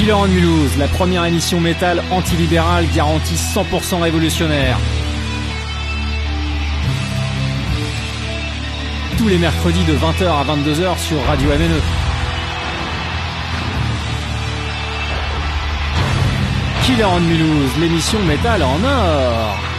Killer on Mulhouse, la première émission métal antilibérale garantie 100% révolutionnaire. Tous les mercredis de 20h à 22h sur Radio MNE. Killer on Mulhouse, l'émission métal en or.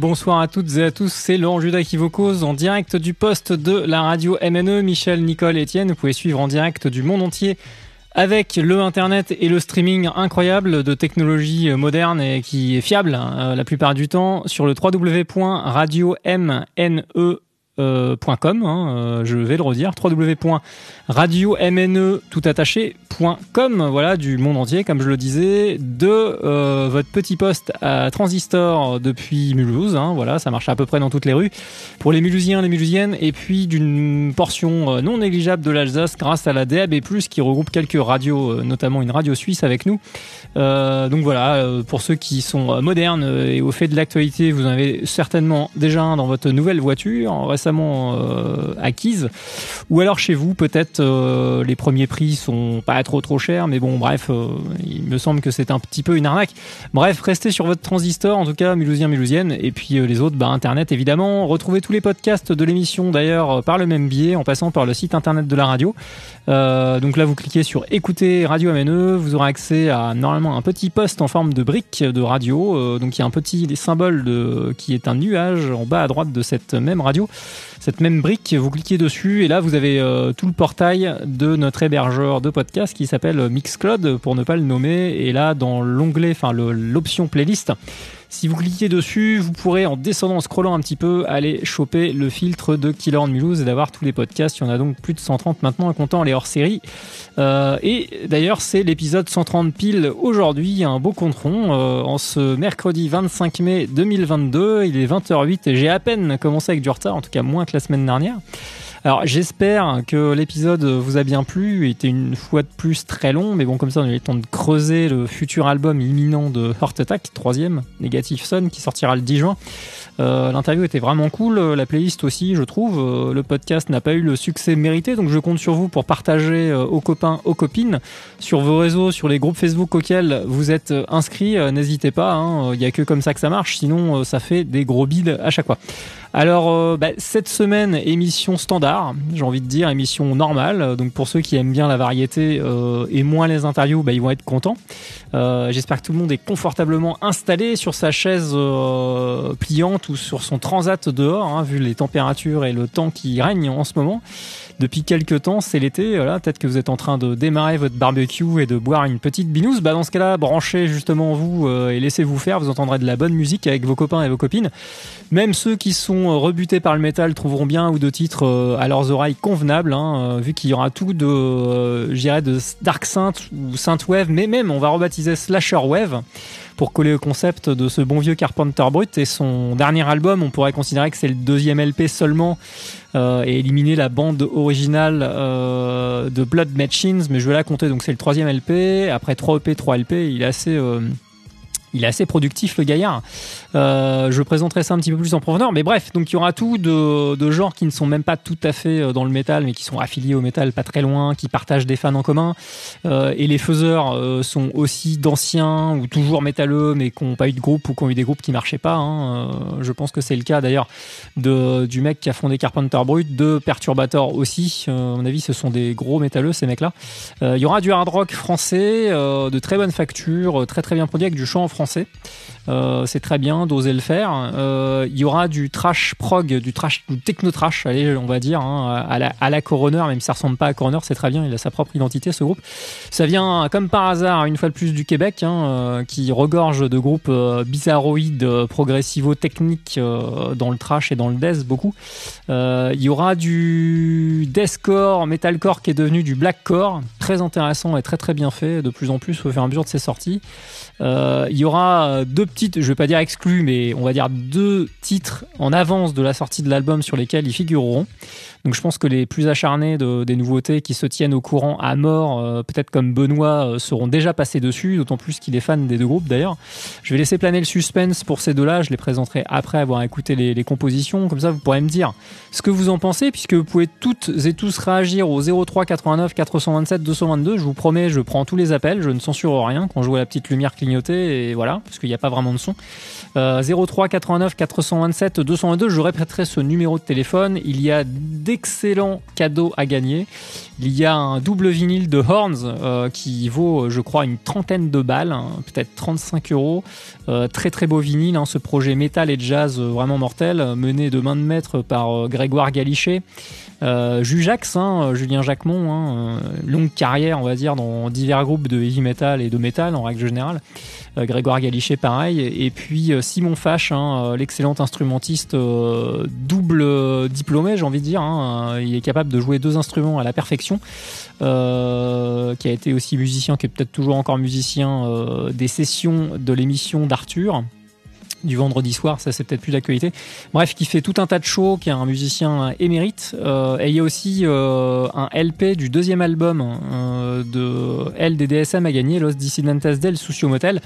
Bonsoir à toutes et à tous, c'est Laurent Judas qui vous cause en direct du poste de la radio MNE, Michel, Nicole, Etienne. Vous pouvez suivre en direct du monde entier avec le internet et le streaming incroyable de technologie moderne et qui est fiable hein, la plupart du temps sur le www.radio-mne euh, .com, hein, euh, je vais le redire, www.radio-mne tout attaché.com, voilà, du monde entier, comme je le disais, de euh, votre petit poste à Transistor depuis Mulhouse, hein, voilà, ça marche à peu près dans toutes les rues, pour les Mulhousiens, les Mulhousiennes, et puis d'une portion non négligeable de l'Alsace grâce à la DAB+, qui regroupe quelques radios, notamment une radio suisse avec nous. donc voilà, pour ceux qui sont modernes et au fait de l'actualité, vous en avez certainement déjà un dans votre nouvelle voiture. récemment acquises. Ou alors chez vous, peut-être les premiers prix sont pas trop trop chers, mais bon, bref, il me semble que c'est un petit peu une arnaque. Bref, restez sur votre transistor, en tout cas, Mulhousien, Mulhousienne, et puis les autres, bah, Internet évidemment. Retrouvez tous les podcasts de l'émission d'ailleurs par le même biais, en passant par le site internet de la radio. donc là, vous cliquez sur écouter Radio MNE, vous aurez accès à normalement un petit poste en forme de brique de radio. Euh, donc il y a un petit symbole de, qui est un nuage en bas à droite de cette même radio, cette même brique. Vous cliquez dessus et là vous avez euh, tout le portail de notre hébergeur de podcast qui s'appelle Mixcloud pour ne pas le nommer. Et là dans l'onglet, enfin l'option playlist. Si vous cliquez dessus, vous pourrez en descendant, en scrollant un petit peu, aller choper le filtre de Killer on Mulhouse et d'avoir tous les podcasts. Il y en a donc plus de 130 maintenant, en comptant les hors-série. Euh, et d'ailleurs, c'est l'épisode 130 pile aujourd'hui, un beau compte rond, euh, en ce mercredi 25 mai 2022. Il est 20h08 et j'ai à peine commencé avec du retard, en tout cas moins que la semaine dernière. Alors j'espère que l'épisode vous a bien plu. Il était une fois de plus très long, mais bon comme ça on a eu le temps de creuser le futur album imminent de Heart Attack, troisième, Negative Son, qui sortira le 10 juin. Euh, l'interview était vraiment cool, la playlist aussi, je trouve. Euh, le podcast n'a pas eu le succès mérité, donc je compte sur vous pour partager euh, aux copains, aux copines, sur vos réseaux, sur les groupes Facebook auxquels vous êtes inscrits. N'hésitez pas, hein. il n'y a que comme ça que ça marche, sinon ça fait des gros bides à chaque fois. Alors, bah, cette semaine, émission standard, j'ai envie de dire, émission normale. Donc, pour ceux qui aiment bien la variété et moins les interviews, bah, ils vont être contents. J'espère que tout le monde est confortablement installé sur sa chaise pliante sur son transat dehors, hein, vu les températures et le temps qui règne en ce moment. Depuis quelques temps, c'est l'été, voilà, peut-être que vous êtes en train de démarrer votre barbecue et de boire une petite binouse. Bah dans ce cas-là, branchez justement vous euh, et laissez-vous faire, vous entendrez de la bonne musique avec vos copains et vos copines. Même ceux qui sont euh, rebutés par le métal trouveront bien ou deux titres euh, à leurs oreilles convenables, hein, vu qu'il y aura tout de, de Dark Saint ou Saint Wave, mais même on va rebaptiser Slasher Wave pour coller au concept de ce bon vieux Carpenter Brut. Et son dernier album, on pourrait considérer que c'est le deuxième LP seulement euh, et éliminer la bande originale euh, de Blood Machines, mais je vais la compter, donc c'est le troisième LP. Après 3 EP, 3 LP, il est assez... Euh, il est assez productif le gaillard. Euh, je présenterai ça un petit peu plus en profondeur, mais bref, donc il y aura tout de, de genres qui ne sont même pas tout à fait euh, dans le métal, mais qui sont affiliés au métal pas très loin, qui partagent des fans en commun. Euh, et les faiseurs euh, sont aussi d'anciens ou toujours métalleux, mais qui n'ont pas eu de groupe ou qui ont eu des groupes qui marchaient pas. Hein. Euh, je pense que c'est le cas d'ailleurs de du mec qui a fondé Carpenter Brut, de Perturbator aussi. à mon avis, ce sont des gros métalleux ces mecs-là. il y aura du hard rock français, de très bonne facture, très très bien produit avec du chant en français français. Euh, c'est très bien d'oser le faire. Euh, il y aura du trash prog, du trash, techno trash, allez, on va dire, hein, à, la, à la Coroner, même si ça ressemble pas à Coroner, c'est très bien. Il a sa propre identité, ce groupe. Ça vient comme par hasard, une fois de plus, du Québec, hein, euh, qui regorge de groupes bizarroïdes, progressivo-techniques dans le trash et dans le death beaucoup. il y aura du deathcore, metalcore qui est devenu du blackcore, très intéressant et très très bien fait, de plus en plus au fur et à mesure de ses sorties. il y aura deux petites, je vais pas dire exclus, mais on va dire deux titres en avance de la sortie de l'album sur lesquels ils figureront. Donc je pense que les plus acharnés de, des nouveautés qui se tiennent au courant à mort, euh, peut-être comme Benoît, euh, seront déjà passés dessus, d'autant plus qu'il est fan des deux groupes d'ailleurs. Je vais laisser planer le suspense pour ces deux-là, je les présenterai après avoir écouté les, les, compositions, comme ça vous pourrez me dire ce que vous en pensez, puisque vous pouvez toutes et tous réagir au 03 89 427 222, je vous promets, je prends tous les appels, je ne censure rien quand je vois la petite lumière clignoter, et voilà, parce qu'il n'y a pas vraiment de son. Euh, 03 89 427 222, je répéterai ce numéro de téléphone, il y a d'excellents cadeaux à gagner. Il y a un double vinyle de Horns euh, qui vaut, je crois, une trentaine de balles, hein, peut-être 35 euros. Euh, très très beau vinyle, hein, ce projet métal et jazz euh, vraiment mortel, mené de main de maître par Grégoire Galichet. Euh, Jujax, hein, Julien Jacquemont, hein, longue carrière, on va dire, dans divers groupes de heavy metal et de metal en règle générale. Euh, Grégoire Galichet, pareil. Et puis euh, Simon Fache, hein, l'excellent instrumentiste double diplômé, j'ai envie de dire. Hein, il est capable de jouer deux instruments à la perfection. qui a été aussi musicien, qui est peut-être toujours encore musicien des sessions de l'émission d'Arthur du vendredi soir, ça c'est peut-être plus d'actualité. Bref, qui fait tout un tas de shows, qui est un musicien émérite. Euh, et il y a aussi euh, un LP du deuxième album euh, de L des DSM à gagner, Los Dissidentes del Sucio Motel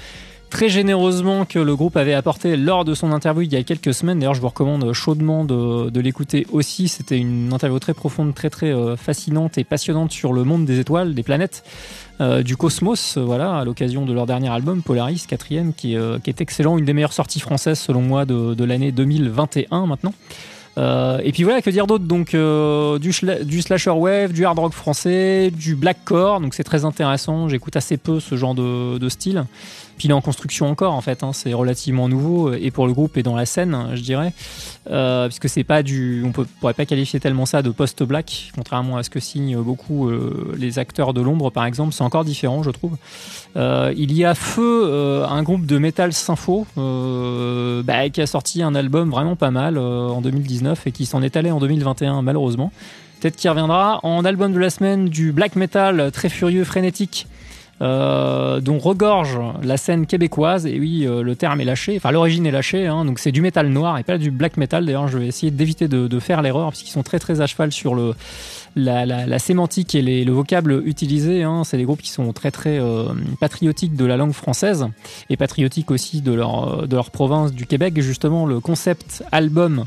très généreusement que le groupe avait apporté lors de son interview il y a quelques semaines. D'ailleurs, je vous recommande chaudement de, de l'écouter aussi. C'était une interview très profonde, très très euh, fascinante et passionnante sur le monde des étoiles, des planètes. Euh, du cosmos, euh, voilà, à l'occasion de leur dernier album, Polaris, quatrième, qui, euh, qui est excellent, une des meilleures sorties françaises selon moi de, l'année 2021 maintenant. Et puis voilà, que dire d'autre? Donc euh, du, du slasher wave, du hard rock français, du blackcore, donc c'est très intéressant. J'écoute assez peu ce genre de style. Puis il est en construction encore en fait, hein, c'est relativement nouveau et pour le groupe et dans la scène, je dirais, euh, puisque c'est pas du, on pourrait pas qualifier tellement ça de post-black, contrairement à ce que signent beaucoup euh, les acteurs de l'ombre par exemple, c'est encore différent je trouve. Euh, il y a Feu, euh, un groupe de metal sympho, euh, bah, qui a sorti un album vraiment pas mal en 2019 et qui s'en est allé en 2021 malheureusement. Peut-être qu'il reviendra en album de la semaine du black metal très furieux, frénétique. Euh, dont regorge la scène québécoise. Et oui euh, le terme est lâché. Enfin l'origine est lâchée hein, donc c'est du métal noir et pas du black metal. D'ailleurs je vais essayer d'éviter de, de faire l'erreur puisqu'ils sont très très à cheval sur le la, la, la sémantique et les, le vocable utilisé. Hein, c'est des groupes qui sont très très euh, patriotiques de la langue française et patriotiques aussi de leur, euh, de leur province du Québec. Justement, le concept album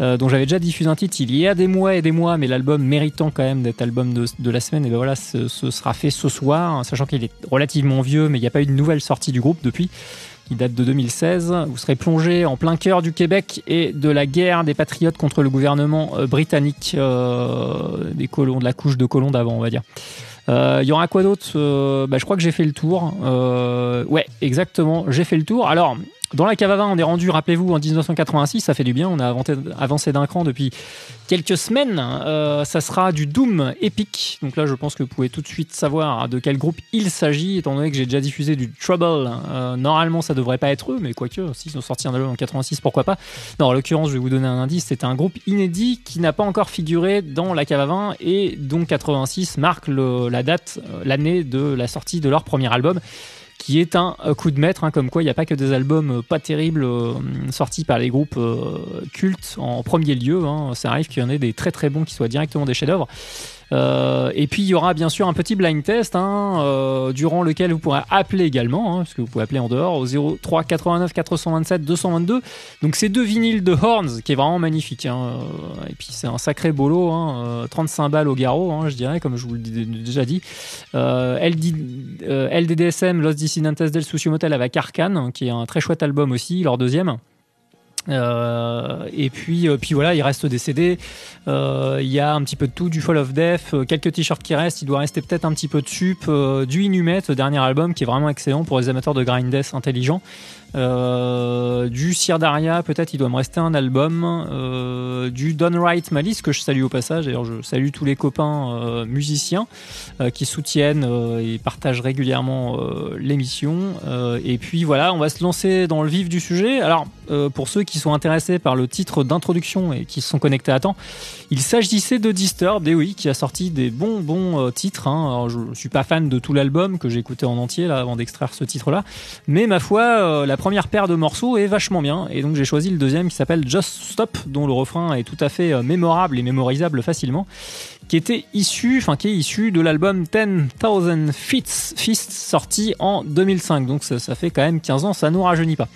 euh, dont j'avais déjà diffusé un titre il y a des mois et des mois, mais l'album méritant quand même d'être album de, de la semaine, et ben voilà, ce, ce sera fait ce soir, hein, sachant qu'il est relativement vieux, mais il n'y a pas eu de nouvelle sortie du groupe depuis qui date de 2016. Vous serez plongé en plein cœur du Québec et de la guerre des patriotes contre le gouvernement euh, britannique, euh, des colons, de la couche de colons d'avant, on va dire. Euh, Il y aura quoi d'autre? Euh, bah, Je crois que j'ai fait le tour. Euh, ouais, exactement, j'ai fait le tour. Alors, dans la cave à on est rendu, rappelez-vous, en 1986, ça fait du bien, on a avancé, d'un cran depuis quelques semaines. Euh, ça sera du Doom épique. Donc là, je pense que vous pouvez tout de suite savoir de quel groupe il s'agit, étant donné que j'ai déjà diffusé du Trouble. Euh, normalement, ça devrait pas être eux, mais quoique, s'ils ont sorti un album en 86, pourquoi pas. Non, en l'occurrence, je vais vous donner un indice, c'est un groupe inédit qui n'a pas encore figuré dans la cave à et dont 86 marque la date, euh, l'année de la sortie de leur premier album qui est un euh, coup de maître, hein, comme quoi il n'y a pas que des albums euh, pas terribles euh, sortis par les groupes cultes en premier lieu. hein. Ça arrive qu'il y en ait des très très bons qui soient directement des chefs-d'œuvre. Euh, et puis il y aura bien sûr un petit blind test hein, euh, durant lequel vous pourrez appeler également, hein, parce que vous pouvez appeler en dehors au 03 89 427 222. Donc c'est deux vinyles de Horns qui est vraiment magnifique. hein. Euh, Et puis c'est un sacré bolo, hein, euh, 35 balles au garrot, je dirais, comme je vous l'ai déjà dit. Euh, LDDSM, Los Dissidentes del Sucio Motel avec Arcane, qui est un très chouette album aussi, leur deuxième. Euh, et puis, euh, puis voilà, il reste des CD. Euh, Il y a un petit peu de tout, du Fall of Death, quelques t-shirts qui restent. Il doit rester peut-être un petit peu de sup, du Inhumet, le dernier album qui est vraiment excellent pour les amateurs de grind death intelligents. Euh, du Sir Daria, peut-être il doit me rester un album. Euh, du Downright Malice que je salue au passage. D'ailleurs, je salue tous les copains euh, musiciens qui soutiennent et partagent régulièrement l'émission. Et puis voilà, on va se lancer dans le vif du sujet. Alors, pour ceux qui sont intéressés par le titre d'introduction et qui se sont connectés à temps, il s'agissait de Disturbed, et oui, qui a sorti des bons bons titres. Hein. Alors, je, suis pas fan de tout l'album que j'ai écouté en entier là avant d'extraire ce titre-là, mais ma foi, la première paire de morceaux est vachement bien, et donc j'ai choisi le deuxième qui s'appelle Just Stop, dont le refrain est tout à fait euh, mémorable et mémorisable facilement, qui était issu, enfin qui est issu de l'album 10,000 Fists, sorti en 2005. Donc ça, fait quand même 15 ans, ça nous rajeunit pas.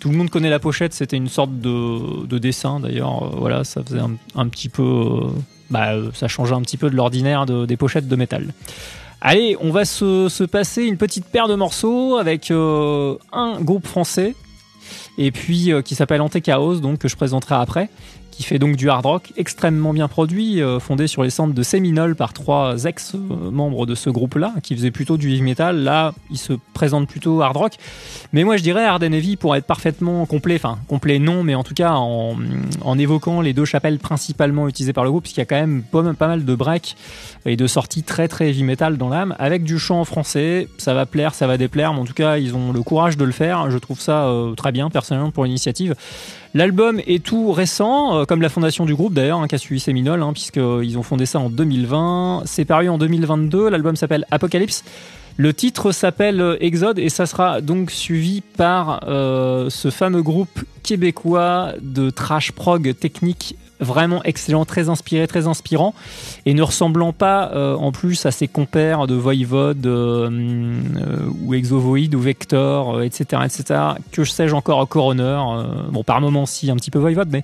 Tout le monde connaît la pochette, c'était une sorte de, de dessin d'ailleurs. Euh, voilà, ça faisait un, petit peu, euh, bah, ça changeait un petit peu de l'ordinaire de- des pochettes de métal. Allez, on va se, se passer une petite paire de morceaux avec euh, un groupe français et puis euh, qui s'appelle Antechaos, donc que je présenterai après, qui fait donc du hard rock extrêmement bien produit, euh, fondé sur les centres de Séminole par trois ex-membres de ce groupe-là, qui faisaient plutôt du heavy metal. Là, ils se présentent plutôt hard rock. Mais moi, je dirais hard and heavy pour être parfaitement complet, enfin complet non, mais en tout cas en, en évoquant les deux chapelles principalement utilisées par le groupe, parce qu'il y a quand même pas, pas mal de breaks et de sorties très très heavy metal dans l'âme, avec du chant en français. Ça va plaire, ça va déplaire, mais en tout cas, ils ont le courage de le faire. Je trouve ça euh, très bien, personnellement, pour l'initiative. L'album est tout récent, euh, comme la fondation du groupe d'ailleurs, hein, qui a suivi Séminole, hein, puisqu'ils ont fondé ça en 2020. C'est paru en 2022. L'album s'appelle Apocalypse. Le titre s'appelle Exode et ça sera donc suivi par euh, ce fameux groupe québécois de trash prog technique vraiment excellent, très inspiré, très inspirant, et ne ressemblant pas euh, en plus à ses compères de Voivode euh, euh, ou Exovoid ou Vector, etc., etc., que je sais encore Coroner, bon par moments si un petit peu Voivode, mais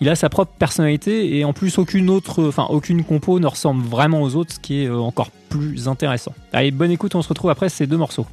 il a sa propre personnalité et en plus aucune autre, enfin aucune compo ne ressemble vraiment aux autres, ce qui est encore plus intéressant. Allez, bonne écoute, on se retrouve après ces deux morceaux.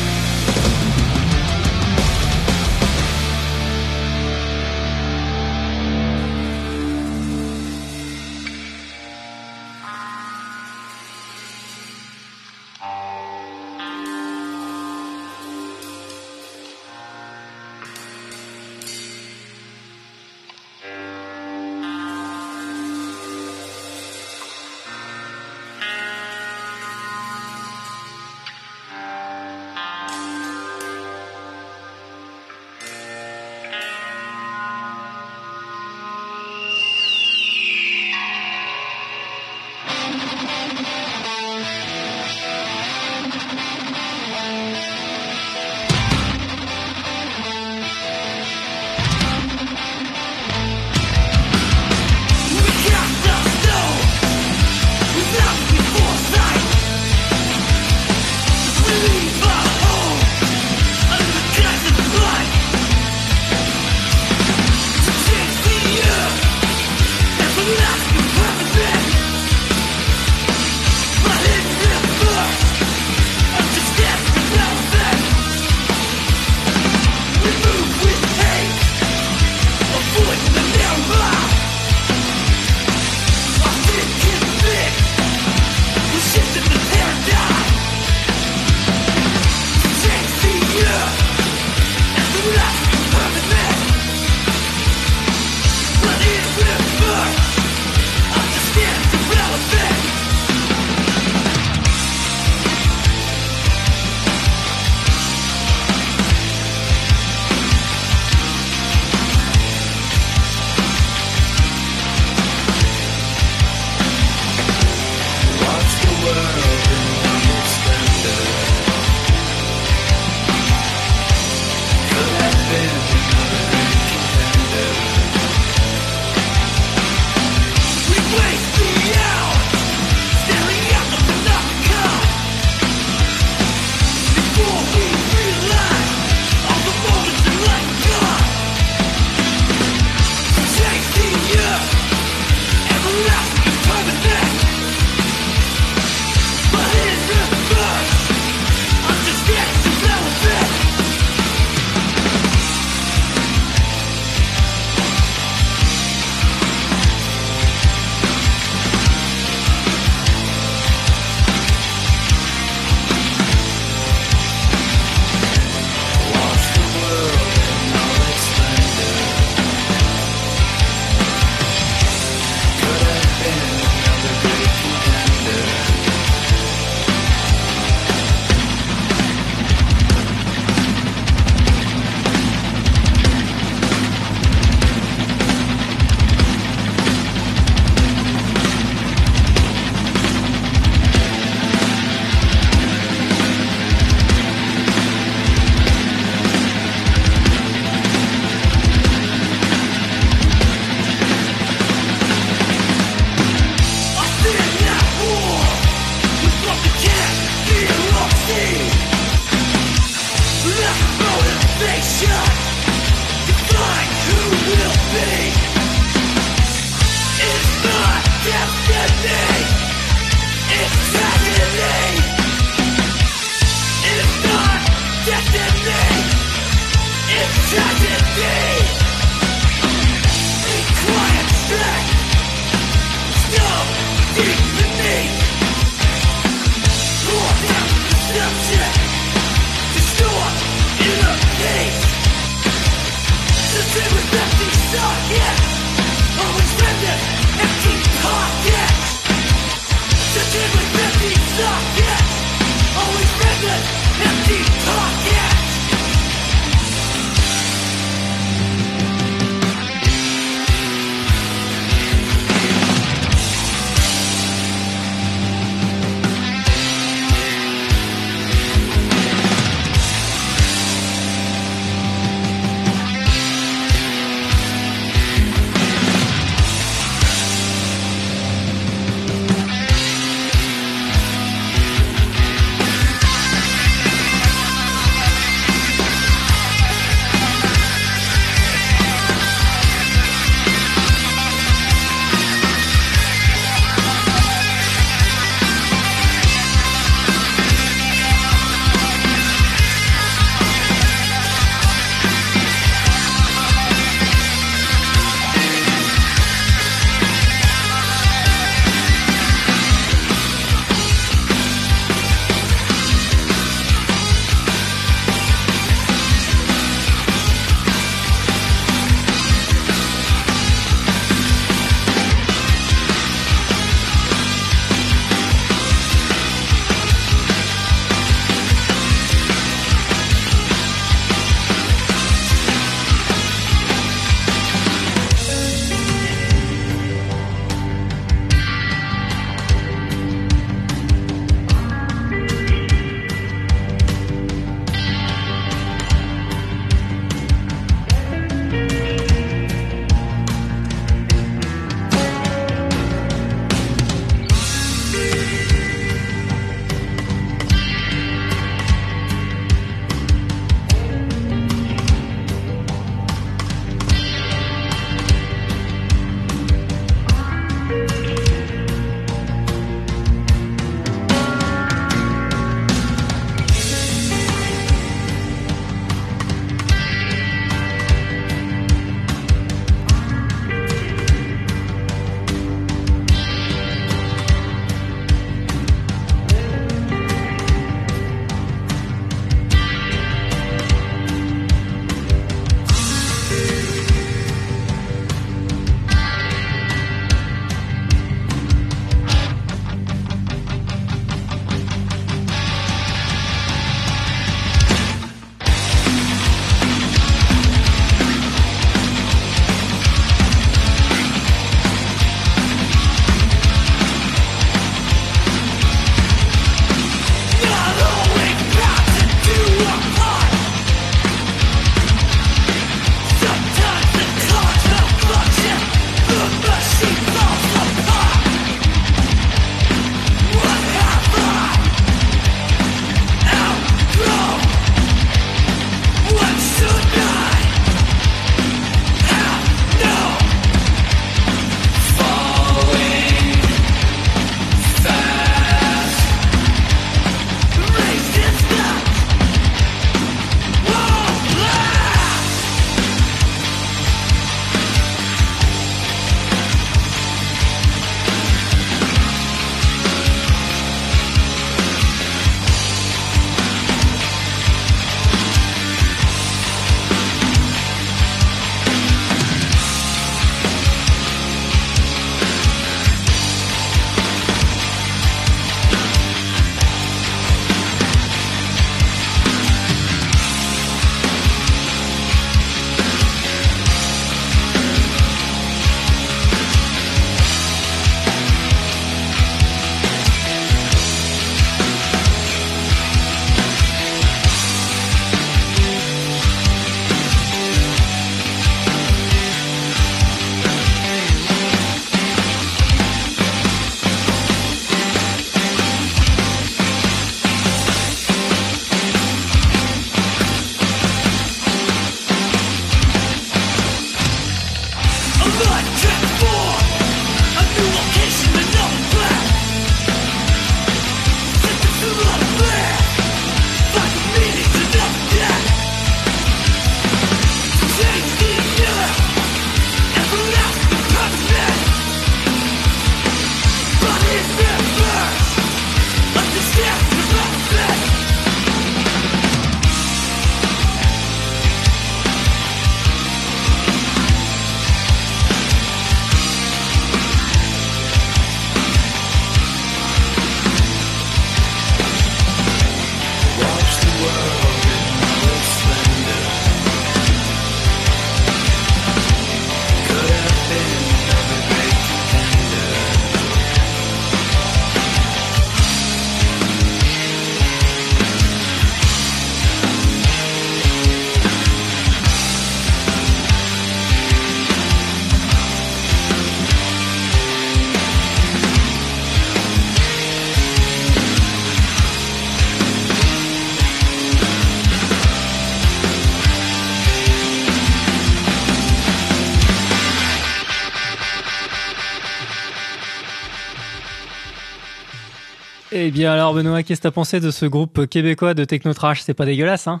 Bien alors Benoît, qu'est-ce que t'as pensé de ce groupe québécois de techno-trash? C'est pas dégueulasse, hein?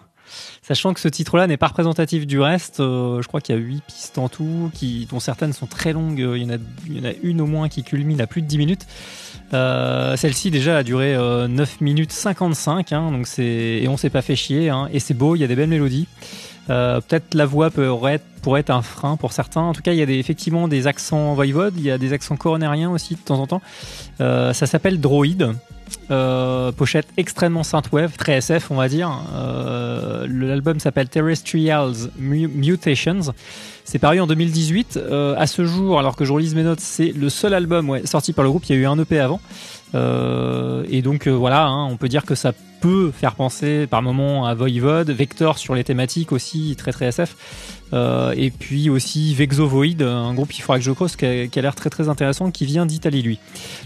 Sachant que ce titre-là n'est pas représentatif du reste, euh, je crois qu'il y a 8 pistes en tout, dont certaines sont très longues, il y, en a, une au moins qui culmine à plus de 10 minutes. Euh, Celle-ci déjà a duré euh, 9 minutes 55, hein, donc et on s'est pas fait chier, hein, et c'est beau, il y a des belles mélodies. Euh, Peut-être la voix pourrait être, un frein pour certains. En tout cas, il y a effectivement des accents voivode, il y a des accents coronariens aussi de temps en temps. Euh, ça s'appelle Droid. Euh, pochette extrêmement synthwave, très SF on va dire. Euh, L'album s'appelle Terrestrials Mu- Mutations. C'est paru en 2018. Euh, à ce jour, alors que je relise mes notes, c'est le seul album sorti par le groupe. Il y a eu un EP avant. Et donc voilà, hein, on peut dire que ça peut faire penser par moments à Voivode, Vector sur les thématiques aussi, très très SF. Euh, et puis aussi Vexovoid, un groupe il faudra que je creuse qui a, l'air très très intéressant, qui vient d'Italie lui.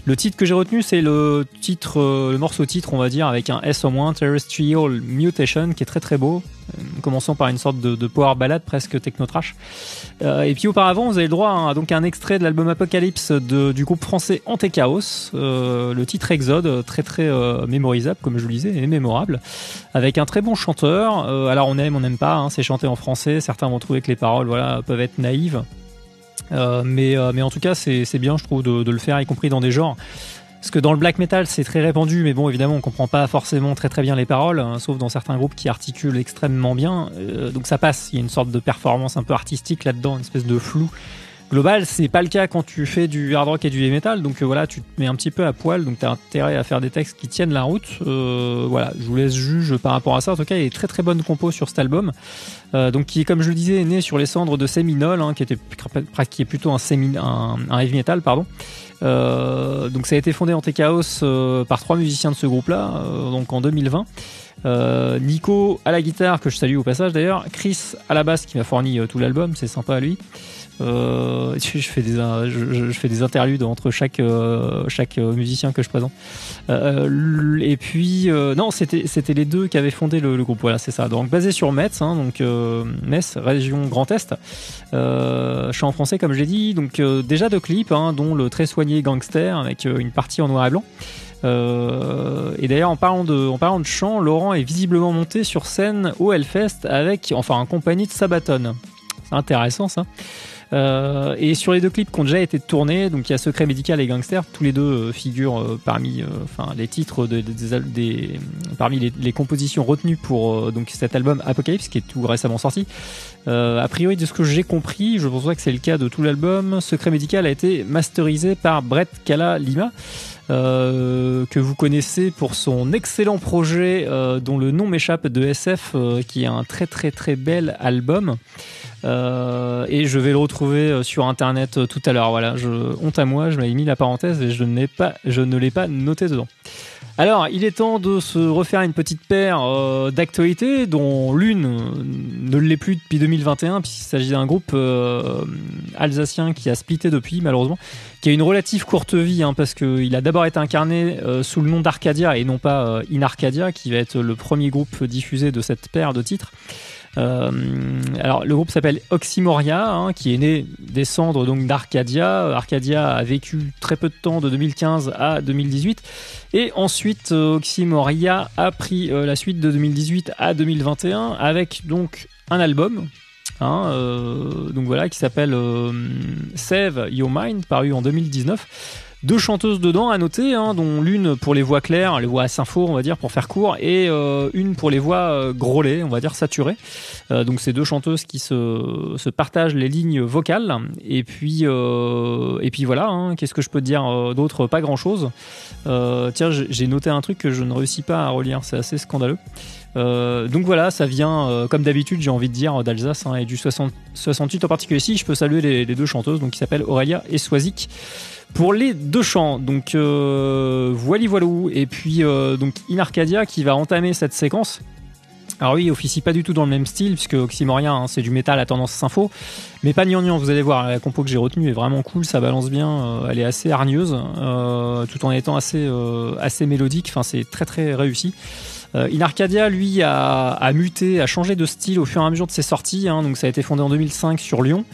Le titre que j'ai retenu, c'est euh, le morceau titre, on va dire, avec un S au moins, Terrestrial Mutation, qui est très très beau, commençant par une sorte de, de power ballade presque techno-trash. Euh, et puis auparavant, vous avez le droit à donc un extrait de l'album Apocalypse du groupe français Antechaos, euh, le titre Exode, très très euh, mémorisable, comme je le disais, et mémorable, avec un très bon chanteur. Euh, alors on aime, on n'aime pas, hein, c'est chanté en français. Certains vont trouver que les paroles, voilà, peuvent être naïves. Euh, mais, euh, mais en tout cas, c'est bien, je trouve, de le faire, y compris dans des genres. Parce que dans le black metal, c'est très répandu, mais bon, évidemment, on comprend pas forcément très très bien les paroles, hein, sauf dans certains groupes qui articulent extrêmement bien. Euh, donc ça passe. Il y a une sorte de performance un peu artistique là-dedans, une espèce de flou global. C'est pas le cas quand tu fais du hard rock et du heavy metal. Donc euh, voilà, tu te mets un petit peu à poil, donc t'as intérêt à faire des textes qui tiennent la route. Euh, voilà, je vous laisse juge par rapport à ça. En tout cas, il y a très très bonnes compos sur cet album. Euh, donc qui, comme je le disais, est né sur les cendres de Seminole, hein, qui était qui est plutôt un, un, heavy metal, pardon. Donc ça a été fondé en T-Chaos par trois musiciens de ce groupe-là, donc en 2020. Euh, Nico à la guitare, que je salue au passage d'ailleurs. Chris à la basse qui m'a fourni euh, tout l'album, c'est sympa à lui. Euh, je, fais des je, fais des interludes entre chaque euh, chaque euh, musicien que je présente. Euh, et puis euh, non, c'était les deux qui avaient fondé le, le groupe. Voilà, c'est ça. Donc basé sur Metz, hein, donc Metz, région Grand Est. Euh, chant français comme je l'ai dit. Donc déjà deux clips, hein, dont le très soigné Gangster avec une partie en noir et blanc. Euh, et d'ailleurs, en parlant de, en parlant de chant, Laurent est visiblement monté sur scène au Hellfest avec, enfin, en compagnie de Sabaton. C'est intéressant ça. Euh, et sur les deux clips qui ont déjà été tournés, donc il y a Secret médical et Gangster, tous les deux euh, figurent parmi, enfin, les titres de- de- des, parmi les, compositions retenues pour donc cet album Apocalypse qui est tout récemment sorti. A priori, de ce que j'ai compris, je pense que c'est le cas de tout l'album. Secret médical a été masterisé par Brett Kala Lima. Euh, que vous connaissez pour son excellent projet euh, dont le nom m'échappe de SF, euh, qui est un très très très bel album. Euh, et je vais le retrouver euh, sur internet tout à l'heure. Voilà, je, honte à moi, je m'avais mis la parenthèse et je ne l'ai pas, je ne l'ai pas noté dedans. Alors, il est temps de se refaire une petite paire euh, d'actualités, dont l'une euh, ne l'est plus depuis 2021, puisqu'il s'agit d'un groupe euh, alsacien qui a splitté depuis, malheureusement, qui a une relative courte vie, hein, parce qu'il a d'abord été incarné sous le nom d'Arcadia et non pas In Arcadia, qui va être le premier groupe diffusé de cette paire de titres. Euh, alors le groupe s'appelle Oxymoria, hein, qui est né des cendres donc d'Arcadia. Arcadia a vécu très peu de temps, de 2015 à 2018, et ensuite euh, Oxymoria a pris euh, la suite de 2018 à 2021 avec donc un album. hein, voilà, qui s'appelle Save Your Mind, paru en 2019. Deux chanteuses dedans à noter, hein, dont l'une pour les voix claires, les voix à sympho, on va dire, pour faire court, et euh, une pour les voix euh, on va dire saturées. Euh, donc c'est deux chanteuses qui se, se partagent les lignes vocales. Et puis, euh, et puis voilà, hein, qu'est-ce que je peux te dire d'autre? Pas grand-chose. Tiens, j'ai noté un truc que je ne réussis pas à relire, c'est assez scandaleux. Donc voilà, ça vient, comme d'habitude, j'ai envie de dire, d'Alsace hein, et du 60 68 en particulier. Si je peux saluer les, les deux chanteuses, donc qui s'appellent Aurélia et Swazik pour les deux chants. Donc euh, voili voilou. Et puis euh, donc In Arcadia qui va entamer cette séquence. Alors oui, il officie pas du tout dans le même style puisque Oxymoria hein, c'est du métal à tendance sympho, mais pas gnangnan. Vous allez voir, la compo que j'ai retenue est vraiment cool, ça balance bien, euh, elle est assez hargneuse, euh, tout en étant assez assez mélodique. Enfin, c'est très très réussi. Euh, In Arcadia, lui, a, muté, a changé de style au fur et à mesure de ses sorties. Hein, donc ça a été fondé en 2005 sur Lyon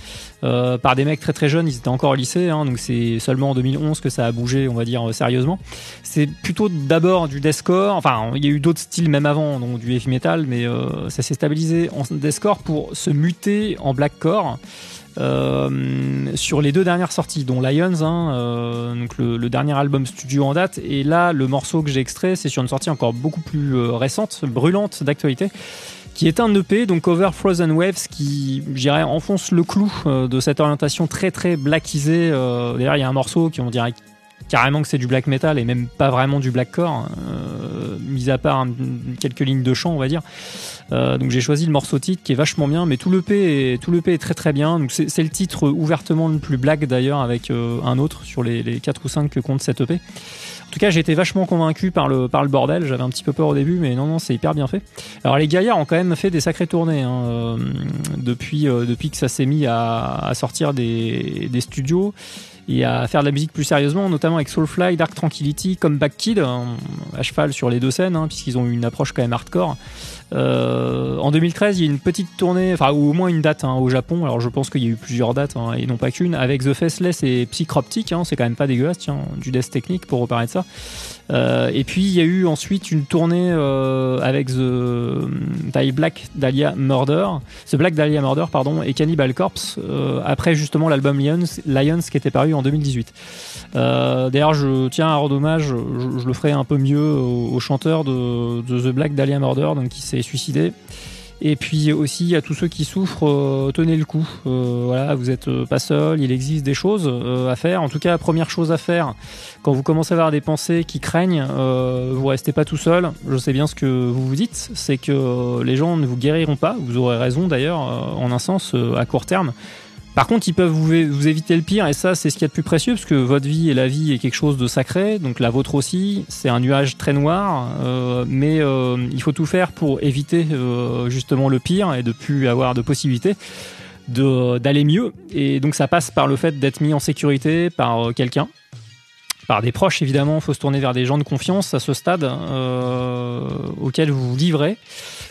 euh, par des mecs très très jeunes. Ils étaient encore au lycée, hein, donc c'est seulement en 2011 que ça a bougé, on va dire euh, sérieusement. C'est plutôt d'abord du deathcore. Enfin, il y a eu d'autres styles même avant, donc du heavy metal, mais euh, ça s'est stabilisé en deathcore pour se muter en blackcore. Euh, sur les deux dernières sorties, dont Lions, hein, euh, donc le, le, dernier album studio en date. Et là, le morceau que j'ai extrait, c'est sur une sortie encore beaucoup plus euh, récente, brûlante d'actualité, qui est un EP, donc Over Frozen Waves, qui, j'irais, enfonce le clou euh, de cette orientation très très blackisée. Euh, d'ailleurs, il y a un morceau qui on dirait carrément que c'est du black metal et même pas vraiment du blackcore, euh, mis à part quelques lignes de chant, on va dire. Euh, donc j'ai choisi le morceau titre qui est vachement bien, mais tout le P est, est très très bien. Donc c'est le titre ouvertement le plus black d'ailleurs avec euh, un autre sur les, les 4 ou 5 que compte cette EP. En tout cas, j'ai été vachement convaincu par le, par le bordel. J'avais un petit peu peur au début, mais non, non, c'est hyper bien fait. Alors, les gaillards ont quand même fait des sacrées tournées hein, euh, depuis, euh, depuis que ça s'est mis à, à sortir des, des studios et à faire de la musique plus sérieusement, notamment avec Soulfly, Dark Tranquility, Comeback Kid, à cheval sur les deux scènes, hein, puisqu'ils ont une approche quand même hardcore. Euh, en 2013, il y a une petite tournée, enfin ou au moins une date hein, au Japon. Alors je pense qu'il y a eu plusieurs dates hein, et non pas qu'une, avec The Faceless et Psychroptic. Hein, c'est quand même pas dégueulasse, tiens, du death technique pour reparler de ça. Euh, et puis il y a eu ensuite une tournée euh, avec The, The Black Dahlia Murder, The Black Dahlia Murder pardon, et Cannibal Corpse euh, après justement l'album Lions, Lions qui était paru en 2018. Euh, D'ailleurs, je tiens à rendre hommage, je, je, le ferai un peu mieux au, au chanteur de, de, The Black Dahlia Murder, donc qui s'est suicidé. Et puis aussi à tous ceux qui souffrent, euh, tenez le coup. Euh, voilà, vous êtes pas seul, il existe des choses euh, à faire. En tout cas, première chose à faire, quand vous commencez à avoir des pensées qui craignent, euh, vous restez pas tout seul. Je sais bien ce que vous vous dites, c'est que les gens ne vous guériront pas. Vous aurez raison d'ailleurs, en un sens, à court terme. Par contre, ils peuvent vous, éviter le pire, et ça, c'est ce qu'il y a de plus précieux, parce que votre vie et la vie est quelque chose de sacré, donc la vôtre aussi, c'est un nuage très noir, euh, mais euh, il faut tout faire pour éviter euh, justement le pire et de plus avoir de possibilités d'aller mieux. Et donc ça passe par le fait d'être mis en sécurité par quelqu'un, par des proches évidemment, il faut se tourner vers des gens de confiance à ce stade auquel vous vous livrez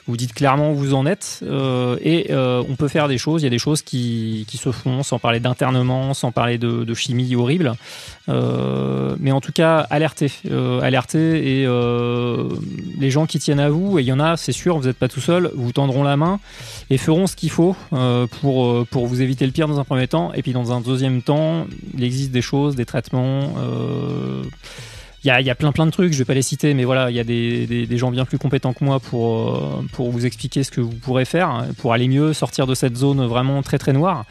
vous dites clairement où vous en êtes euh, et euh, on peut faire des choses. Il y a des choses qui, qui se font sans parler d'internement, sans parler de, de chimie horrible. Euh, mais en tout cas, alertez, euh, alertez et euh, les gens qui tiennent à vous, et il y en a, c'est sûr, vous n'êtes pas tout seul, vous tendront la main et feront ce qu'il faut euh, pour pour vous éviter le pire dans un premier temps, et puis dans un deuxième temps, il existe des choses, des traitements. Euh, il y a, y a, plein plein de trucs, je vais pas les citer, mais voilà, il y a des, des, des, gens bien plus compétents que moi pour, pour vous expliquer ce que vous pourrez faire pour aller mieux, sortir de cette zone vraiment très très noire.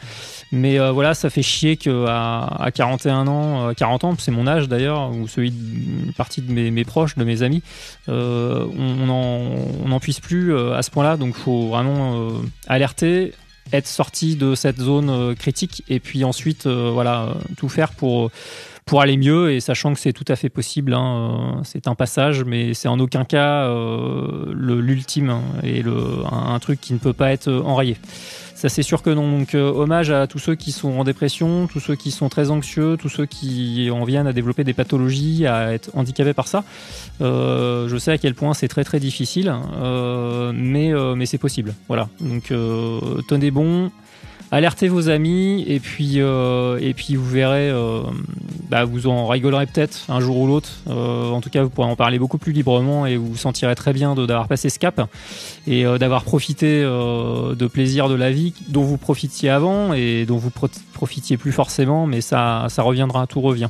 Mais euh, voilà, ça fait chier qu'à à 41 ans, 40 ans, c'est mon âge d'ailleurs, ou celui d'une partie de mes, mes, proches, de mes amis, euh, on n'en puisse plus euh, à ce point-là. Donc il faut vraiment euh, alerter, être sorti de cette zone euh, critique, et puis ensuite, voilà, tout faire pour pour aller mieux et sachant que c'est tout à fait possible. Hein, c'est un passage, mais c'est en aucun cas euh, l'ultime hein, et un, truc qui ne peut pas être enrayé. Ça c'est sûr que non. Donc euh, hommage à tous ceux qui sont en dépression, tous ceux qui sont très anxieux, tous ceux qui en viennent à développer des pathologies, à être handicapés par ça. Euh, je sais à quel point c'est très très difficile, euh, mais mais c'est possible. Voilà. Donc tenez bon alertez vos amis et puis euh, et puis vous verrez euh, bah, vous en rigolerez peut-être un jour ou l'autre. Euh, en tout cas vous pourrez en parler beaucoup plus librement et vous vous sentirez très bien d'avoir passé ce cap et euh, d'avoir profité euh, de plaisir de la vie dont vous profitiez avant et dont vous pro profitiez plus forcément mais ça ça reviendra tout revient.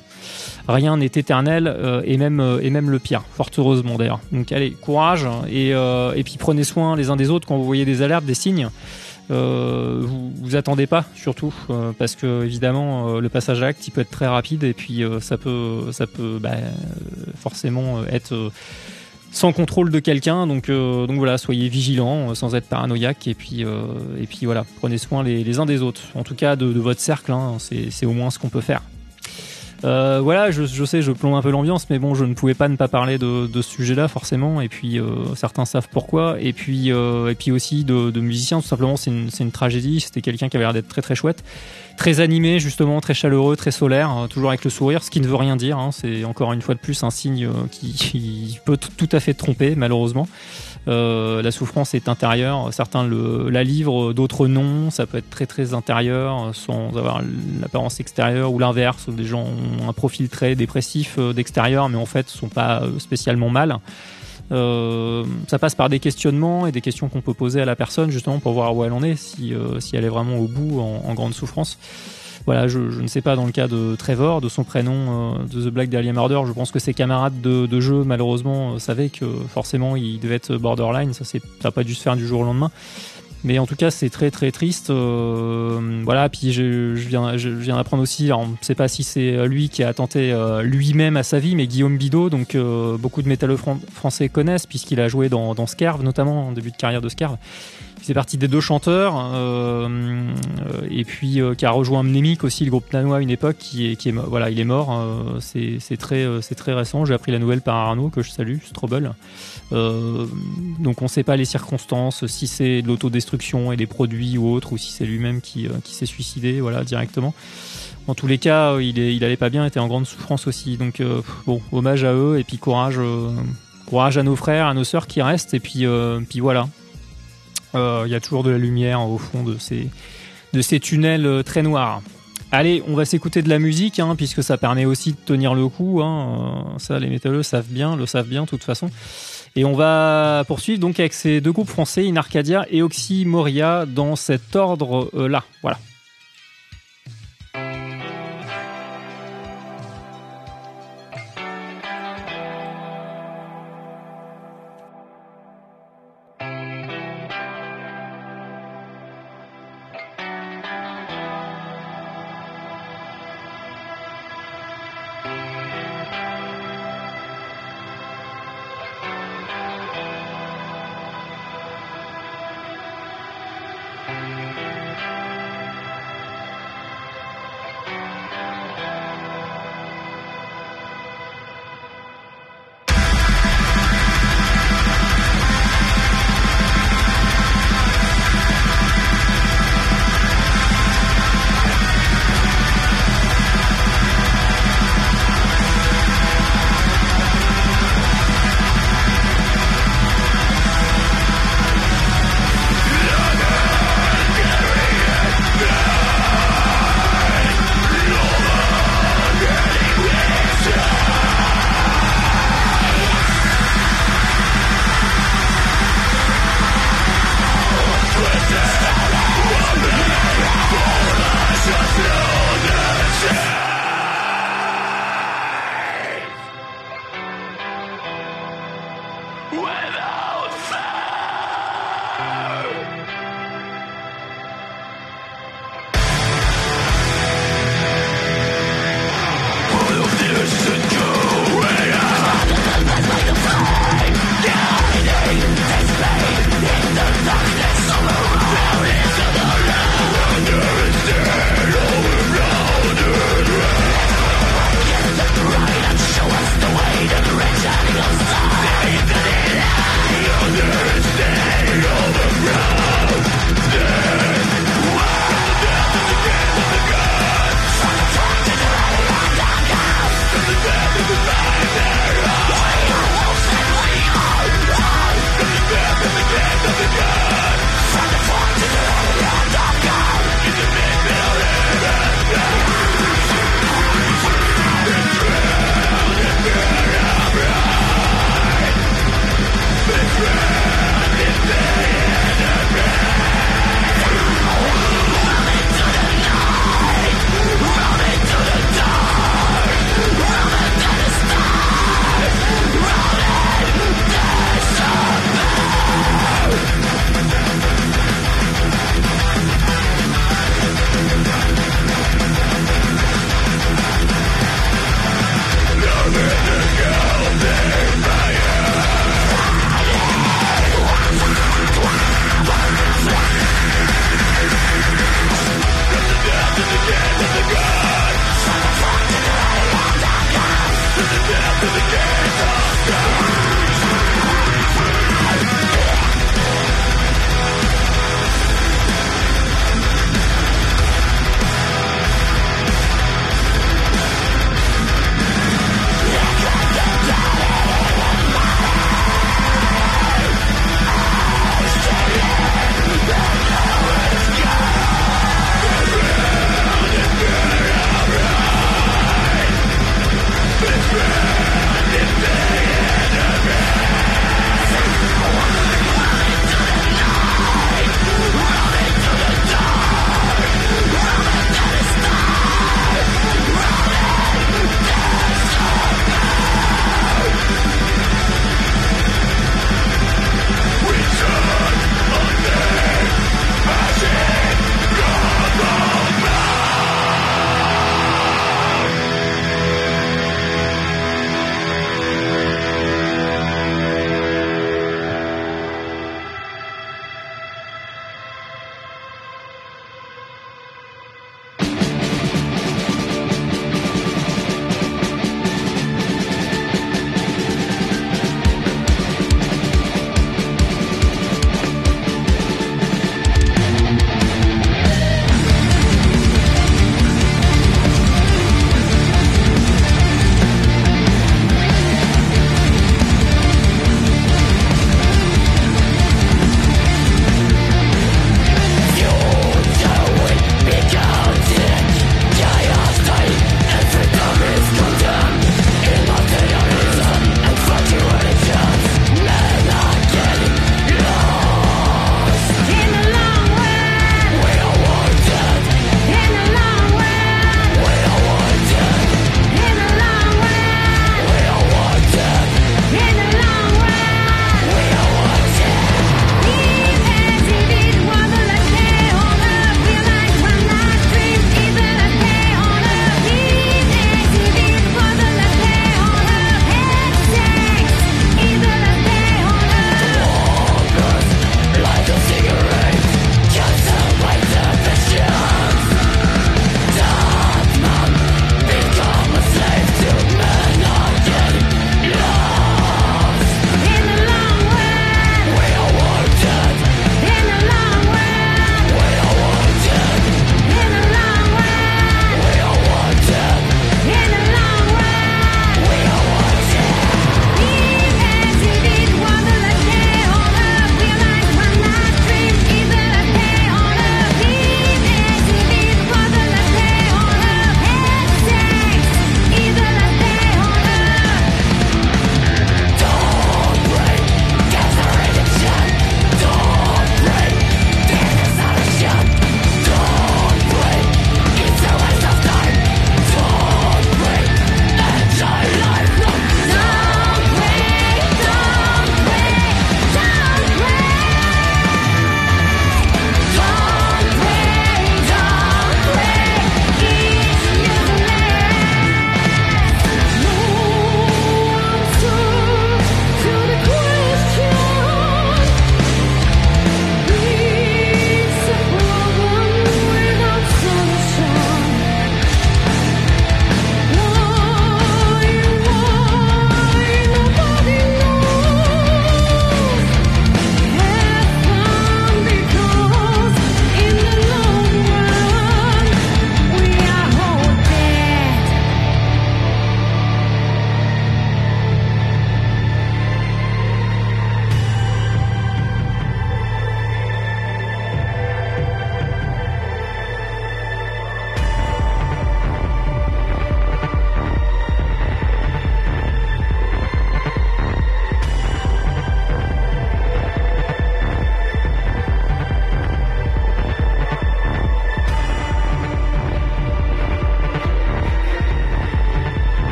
Rien n'est éternel euh, et même et même le pire fort heureusement d'ailleurs. Donc allez courage et et puis prenez soin les uns des autres quand vous voyez des alertes des signes euh, vous, attendez pas surtout euh, parce que évidemment euh, le passage à l'acte il peut être très rapide et puis ça peut ça bah, forcément être sans contrôle de quelqu'un. Donc donc voilà soyez vigilants sans être paranoïaque et puis voilà prenez soin les, uns des autres. En tout cas de, de votre cercle hein, c'est au moins ce qu'on peut faire euh, voilà, je, je, sais, je plombe un peu l'ambiance, mais bon, je ne pouvais pas ne pas parler de, de ce sujet-là forcément. Et puis euh, certains savent pourquoi. Et puis euh, et puis aussi de, de musiciens, tout simplement, c'est une, une, tragédie. C'était quelqu'un qui avait l'air d'être très très chouette, très animé justement, très chaleureux, très solaire, euh, toujours avec le sourire, ce qui ne veut rien dire. Hein. c'est encore une fois de plus un signe qui, qui peut tout à fait tromper malheureusement. Euh, la souffrance est intérieure. Certains la livrent, d'autres non. Ça peut être très très intérieur sans avoir l'apparence extérieure ou l'inverse. Des gens ont un profil très dépressif euh, d'extérieur, mais en fait sont pas euh, spécialement mal. Euh, ça passe par des questionnements et des questions qu'on peut poser à la personne justement pour voir où elle en est, si, euh, si elle est vraiment au bout en, en grande souffrance. Voilà, je, je, ne sais pas dans le cas de Trevor, de son prénom, euh, de The Black Dahlia Murder, je pense que ses camarades de, de jeu, malheureusement, euh, savaient que forcément il devait être borderline. Ça n'a pas dû se faire du jour au lendemain. Mais en tout cas, c'est très très triste. Euh, voilà, puis je, je viens, je viens d'apprendre aussi, alors, on ne sait pas si c'est lui qui a attenté euh, lui-même à sa vie, mais Guillaume Bidot, donc euh, beaucoup de métalleux fran français connaissent, puisqu'il a joué dans, dans Scarve, notamment en début de carrière de Scarve. Il fait partie des deux chanteurs, euh, et puis euh, qui a rejoint Mnémic aussi, le groupe danois à une époque, qui est, qui est voilà, il est mort. Euh, c'est très, c'est très récent. J'ai appris la nouvelle par Arnaud, que je salue, Strobel. Donc on ne sait pas les circonstances, si c'est de l'autodestruction et des produits ou autre, ou si c'est lui-même qui, qui s'est suicidé, voilà, directement. En tous les cas, il, est, il allait pas bien, était en grande souffrance aussi. Donc bon, hommage à eux et puis courage, courage à nos frères, à nos sœurs qui restent. Et puis, puis voilà, il euh, y a toujours de la lumière au fond de ces, de ces tunnels euh, très noirs. Allez, on va s'écouter de la musique, hein, puisque ça permet aussi de tenir le coup. Hein. Euh, ça, les métalleux savent bien, le savent bien, de toute façon. Et on va poursuivre donc avec ces deux groupes français, Inarcadia et Oxymoria, dans cet ordre-là. Voilà.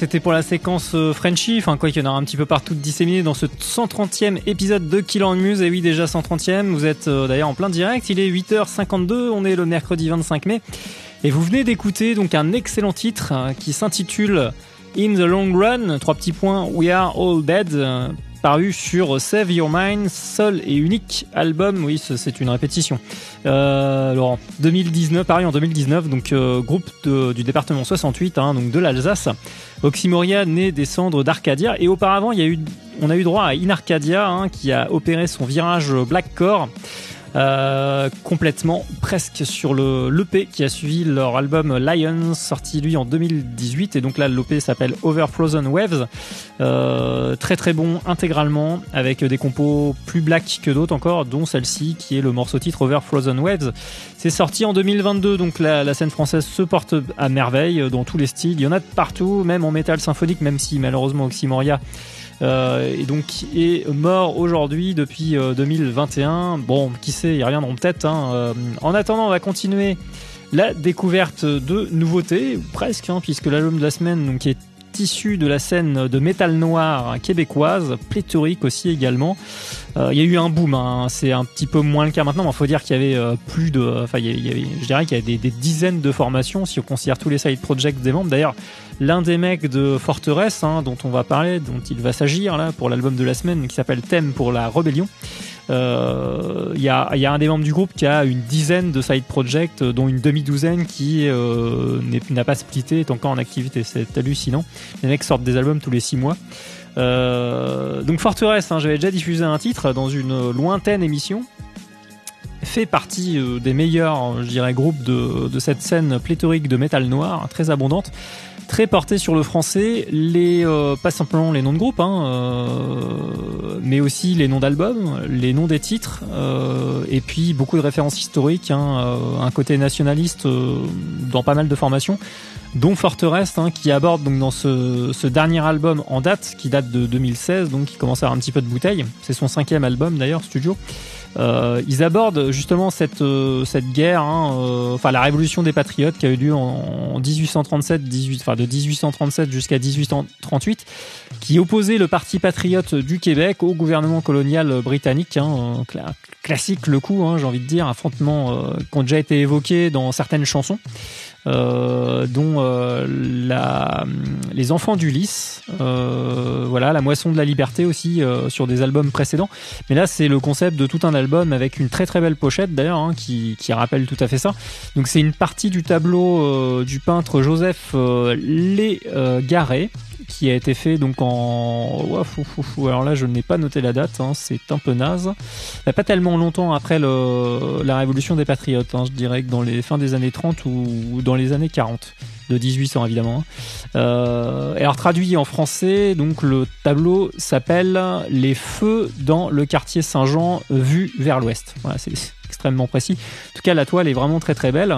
C'était pour la séquence euh, Frenchy, enfin quoi qu'il y en aura un petit peu partout disséminé dans ce 130e épisode de Kill en Muse. Et oui, déjà 130e, vous êtes euh, d'ailleurs en plein direct, il est 8h52, on est le mercredi 25 mai. Et vous venez d'écouter donc un excellent titre euh, qui s'intitule In the Long Run, trois petits points, We Are All Dead, paru sur Save Your Mind, seul et unique album. Oui, c'est une répétition. Euh, Laurent, 2019, paru en 2019, donc euh, groupe du département 68, hein, donc de l'Alsace. Oxymoria né des cendres d'Arcadia et auparavant, il y a eu, on a eu droit à Inarcadia hein, qui a opéré son virage blackcore. Euh, complètement presque sur le l'EP qui a suivi leur album Lions sorti lui en 2018 et donc là l'EP s'appelle Over Frozen Waves. Euh, très très bon intégralement avec des compos plus black que d'autres encore dont celle-ci qui est le morceau titre Over Frozen Waves. C'est sorti en 2022 donc la, la, scène française se porte à merveille dans tous les styles. Il y en a de partout même en métal symphonique même si malheureusement Oxymoria euh, et donc est mort aujourd'hui depuis 2021. Euh, bon, qui sait, ils reviendront peut-être. Hein. Euh, en attendant, on va continuer la découverte de nouveautés, presque, hein, puisque l'album de la semaine, est issu de la scène de métal noir québécoise, pléthorique aussi également. Il y a eu un boom, hein. c'est un petit peu moins le cas maintenant, mais il faut dire qu'il y avait plus de, enfin, il y je dirais qu'il y avait des, dizaines de formations si on considère tous les side projects des membres. D'ailleurs, l'un des mecs de Forteresse, hein, dont on va parler, dont il va s'agir là pour l'album de la semaine, qui s'appelle Thème pour la rébellion. Euh, il y, a, y, a, un des membres du groupe qui a une dizaine de side projects, dont une demi-douzaine qui euh, n'a pas splitté, est encore en activité. C'est hallucinant. Les mecs sortent des albums tous les six mois. Euh, donc Forteresse, hein, j'avais déjà diffusé un titre dans une lointaine émission. Fait partie euh, des meilleurs, je dirais, groupes de, cette scène pléthorique de métal noir, très abondante très porté sur le français, les euh, pas simplement les noms de groupes, hein, euh, mais aussi les noms d'albums, les noms des titres, euh, et puis beaucoup de références historiques, hein, un côté nationaliste dans pas mal de formations, dont Forteresse, hein, qui aborde donc dans ce, ce, dernier album en date, qui date de 2016, donc qui commence à avoir un petit peu de bouteille. C'est son cinquième album d'ailleurs, studio. Euh, ils abordent justement cette euh, cette guerre, hein, euh, enfin la révolution des patriotes qui a eu lieu en, 1837, 18, enfin de 1837 jusqu'à 1838, qui opposait le parti patriote du Québec au gouvernement colonial britannique. Hein, classique le coup, hein, j'ai envie de dire, affrontement qui ont déjà été évoqués dans certaines chansons. Euh, dont euh, les enfants d'Ulysse, euh, voilà, la moisson de la liberté aussi sur des albums précédents. Mais là, c'est le concept de tout un album avec une très très belle pochette d'ailleurs hein, qui, rappelle tout à fait ça. Donc c'est une partie du tableau du peintre Joseph Légaré qui a été fait donc en. Alors là, je n'ai pas noté la date, hein, c'est un peu naze. Pas tellement longtemps après la révolution des patriotes, hein, je dirais que dans les fins des années 30 ou dans les années 40 de 1800 évidemment. Euh, alors traduit en français, donc le tableau s'appelle Les feux dans le quartier Saint-Jean vu vers l'ouest. Voilà, c'est extrêmement précis. En tout cas, la toile est vraiment très très belle.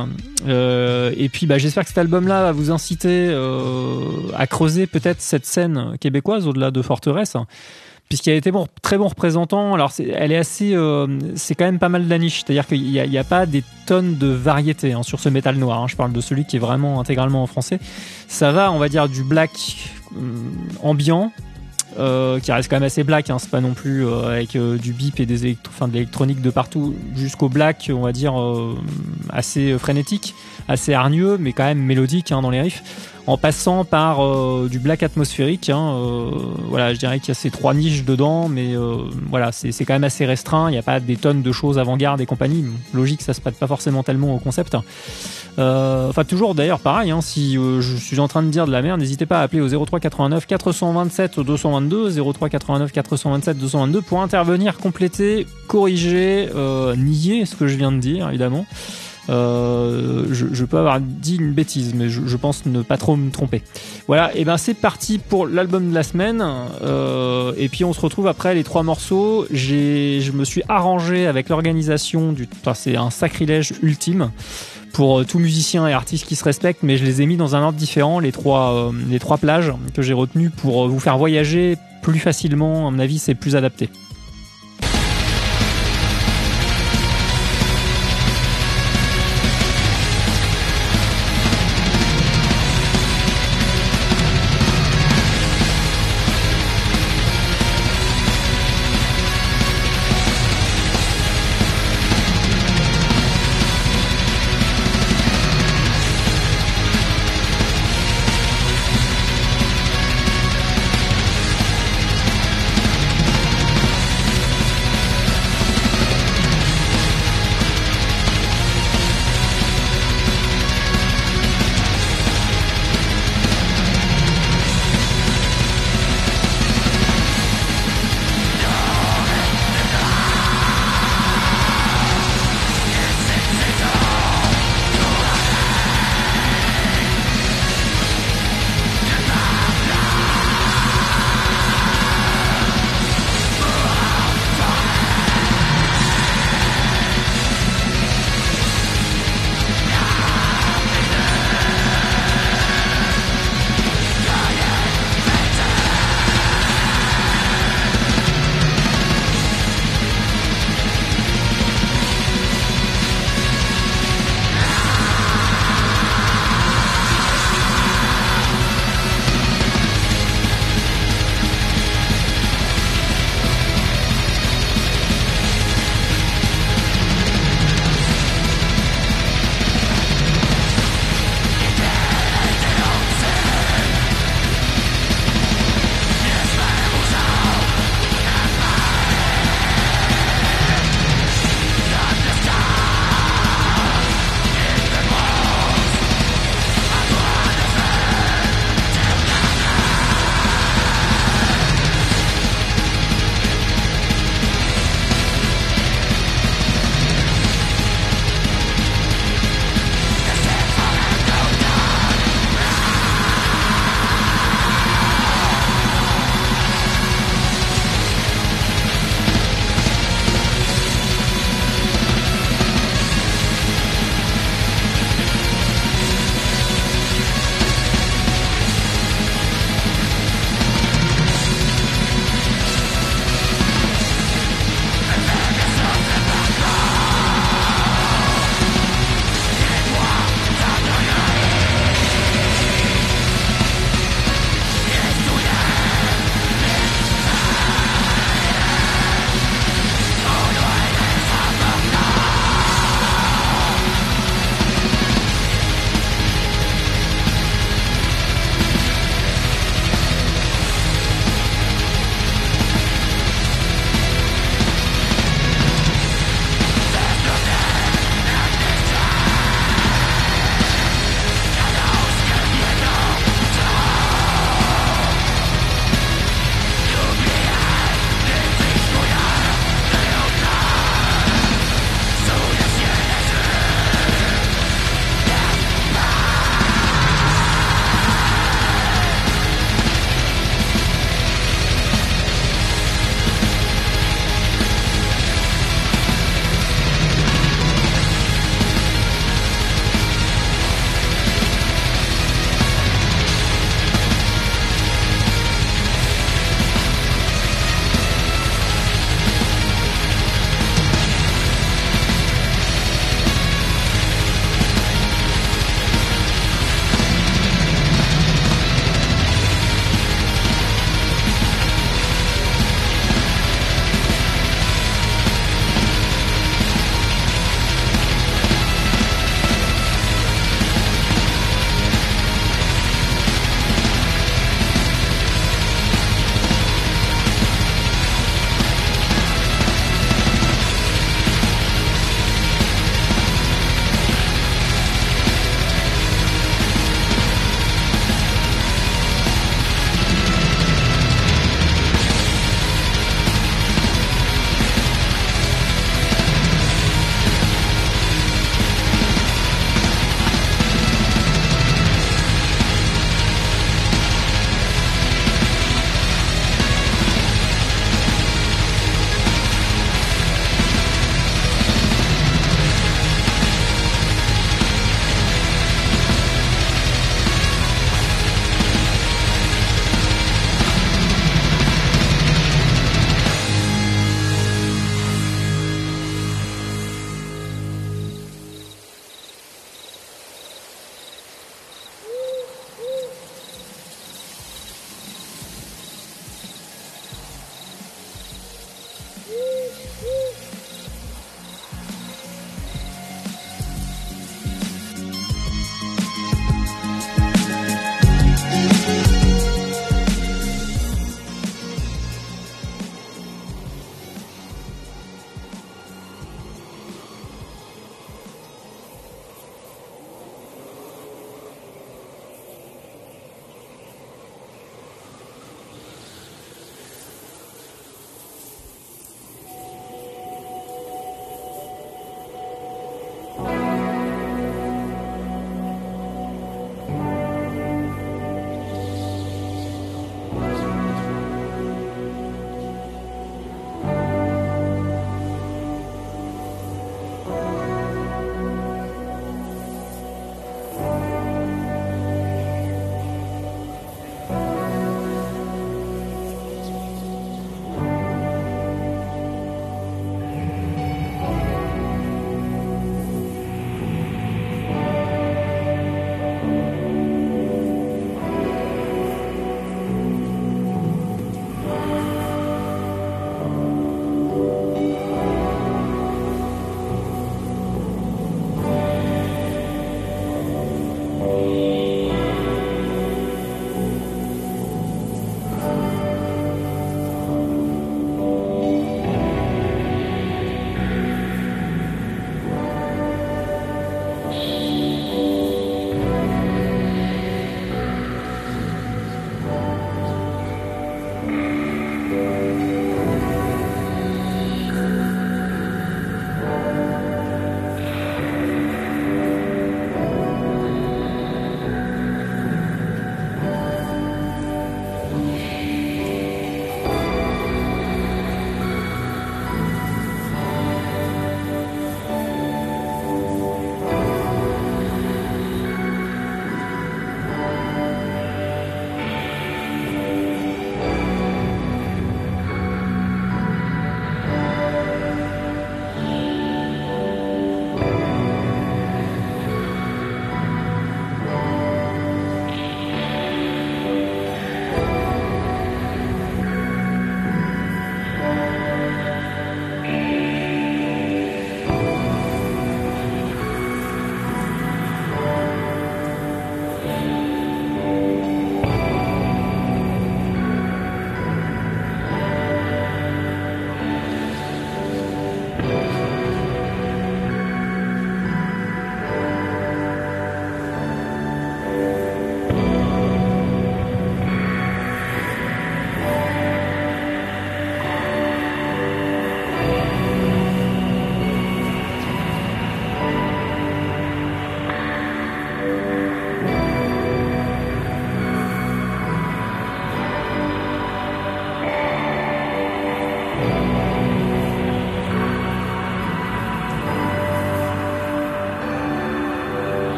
Euh, et puis, bah, j'espère que cet album-là va vous inciter euh, à creuser peut-être cette scène québécoise au-delà de Forteresse puisqu'il a été bon, très bon représentant. Alors, elle est assez, euh, c'est quand même pas mal de la niche, c'est-à-dire qu'il n'y a, pas des tonnes de variétés hein, sur ce métal noir. Hein. Je parle de celui qui est vraiment intégralement en français. Ça va, on va dire, du black ambiant euh, qui reste quand même assez black, hein, c'est pas non plus euh, avec euh, du bip et des enfin, de l'électronique de partout, jusqu'au black, on va dire assez frénétique, assez hargneux, mais quand même mélodique hein, dans les riffs, en passant par du black atmosphérique. Hein, voilà, je dirais qu'il y a ces trois niches dedans, mais voilà, c'est quand même assez restreint. Il n'y a pas des tonnes de choses avant-garde et compagnie. Logique, ça se prête pas forcément tellement au concept. Euh, enfin, toujours d'ailleurs, pareil, hein, si euh, je suis en train de dire de la merde, n'hésitez pas à appeler au 03 89 427 222, 03 89 427 222 pour intervenir, compléter, corriger, euh, nier ce que je viens de dire, évidemment. Euh, je, je, peux avoir dit une bêtise, mais je, je, pense ne pas trop me tromper. Voilà, et ben c'est parti pour l'album de la semaine. Euh, et puis on se retrouve après les trois morceaux. J'ai, je me suis arrangé avec l'organisation du. Enfin, c'est un sacrilège ultime pour euh, tout musicien et artiste qui se respecte, mais je les ai mis dans un ordre différent, les trois, euh, les trois plages que j'ai retenues pour euh, vous faire voyager plus facilement. À mon avis, c'est plus adapté.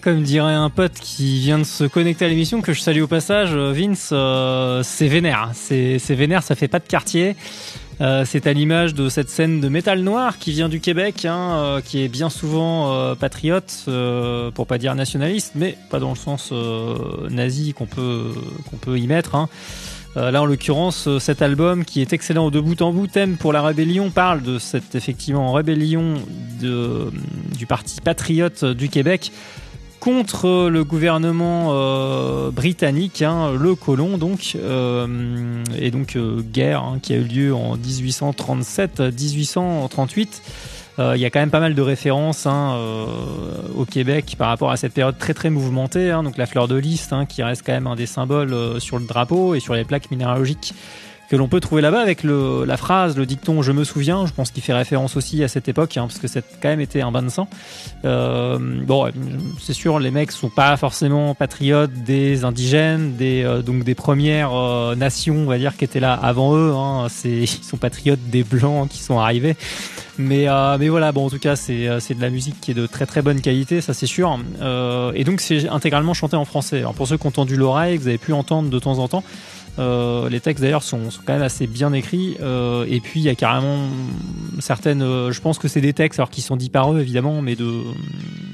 Comme dirait un pote qui vient de se connecter à l'émission, que je salue au passage, Vince, c'est vénère. C'est vénère, ça fait pas de quartier. Euh, c'est à l'image de cette scène de métal noir qui vient du Québec, hein, euh, qui est bien souvent euh, patriote, pour pas dire nationaliste, mais pas dans le sens nazi qu'on peut qu'on peut y mettre. Hein. là, en l'occurrence, cet album qui est excellent de bout en bout, thème pour la rébellion, parle de cette effectivement rébellion du parti patriote du Québec contre le gouvernement euh, britannique, hein, le colon donc, euh, et donc euh, guerre hein, qui a eu lieu en 1837-1838. Il y a quand même pas mal de références hein, au Québec par rapport à cette période très très mouvementée. donc la fleur de lys qui reste quand même un des symboles sur le drapeau et sur les plaques minéralogiques que l'on peut trouver là-bas avec le, la phrase, le dicton Je me souviens, je pense qu'il fait référence aussi à cette époque, hein, parce que c'est quand même été un bain de sang. Euh, bon, c'est sûr, les mecs sont pas forcément patriotes des indigènes, des, euh, donc des premières euh, nations, on va dire, qui étaient là avant eux. Hein, ils sont patriotes des blancs qui sont arrivés. Mais, euh, mais voilà, bon, en tout cas, c'est, c'est de la musique qui est de très très bonne qualité, ça c'est sûr. et donc, c'est intégralement chanté en français. Alors, pour ceux qui ont entendu l'oreille, vous avez pu entendre de temps en temps. Euh, les textes d'ailleurs sont, quand même assez bien écrits. Euh, et puis il y a carrément certaines, euh, je pense que c'est des textes alors qui sont dits par eux évidemment, mais de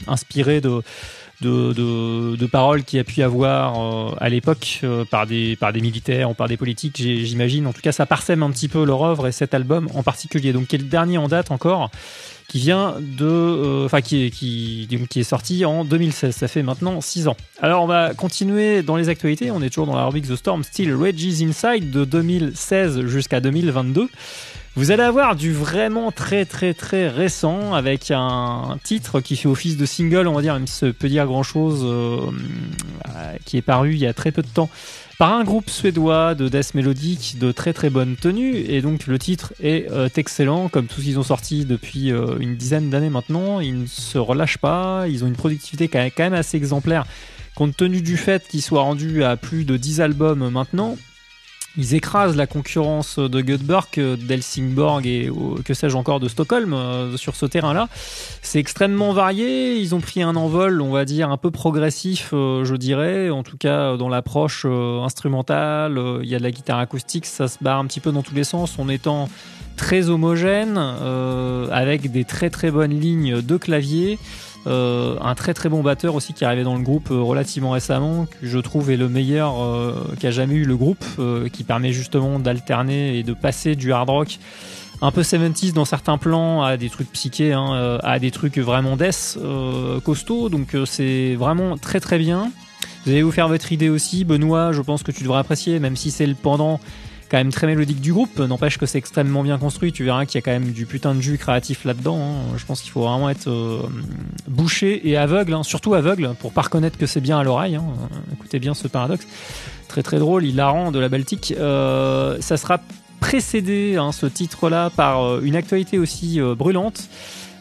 inspirés de paroles qu'il y a pu avoir à l'époque par des par des militaires ou par des politiques, j'imagine. En tout cas, ça parsème un petit peu leur œuvre et cet album en particulier. Donc, qui est le dernier en date encore qui vient de, euh, enfin qui, qui, qui est sorti en 2016. Ça fait maintenant 6 ans. Alors on va continuer dans les actualités. On est toujours dans la rubrique The Storm Still Rages Inside de 2016 jusqu'à 2022. Vous allez avoir du vraiment très très très récent avec un titre qui fait office de single, on va dire, même si ça peut dire grand chose, euh, qui est paru il y a très peu de temps par un groupe suédois de death mélodique de très très bonne tenue. Et donc le titre est euh, excellent. Comme tous qu'ils ont sorti depuis euh, une dizaine d'années maintenant. Ils ne se relâchent pas. Ils ont une productivité quand même assez exemplaire compte tenu du fait qu'ils soient rendus à plus de 10 albums maintenant ils écrasent la concurrence de Göteborg, d'Helsingborg et que sais-je encore de Stockholm euh, sur ce terrain-là. C'est extrêmement varié. Ils ont pris un envol, on va dire, un peu progressif, euh, je dirais. En tout cas, dans l'approche euh, instrumentale, il y a de la guitare acoustique, ça se barre un petit peu dans tous les sens en étant très homogène, avec des très très bonnes lignes de clavier. Euh, un très très bon batteur aussi qui est arrivé dans le groupe euh, relativement récemment, que je trouve est le meilleur euh, qu'a jamais eu le groupe, qui permet justement d'alterner et de passer du hard rock un peu 70s dans certains plans à des trucs psychés, hein, à des trucs vraiment death, costauds. Donc c'est vraiment très très bien. Vous allez vous faire votre idée aussi. Benoît, je pense que tu devrais apprécier, même si c'est le pendant quand même très mélodique du groupe. N'empêche que c'est extrêmement bien construit. Tu verras qu'il y a quand même du putain de jus créatif là-dedans. Hein. Je pense qu'il faut vraiment être euh, bouché et aveugle, hein. surtout aveugle, pour pas reconnaître que c'est bien à l'oreille. Hein. Écoutez bien ce paradoxe. Très très drôle, hilarant de la Baltique. Euh, ça sera précédé, ce titre-là, par euh, une actualité aussi brûlante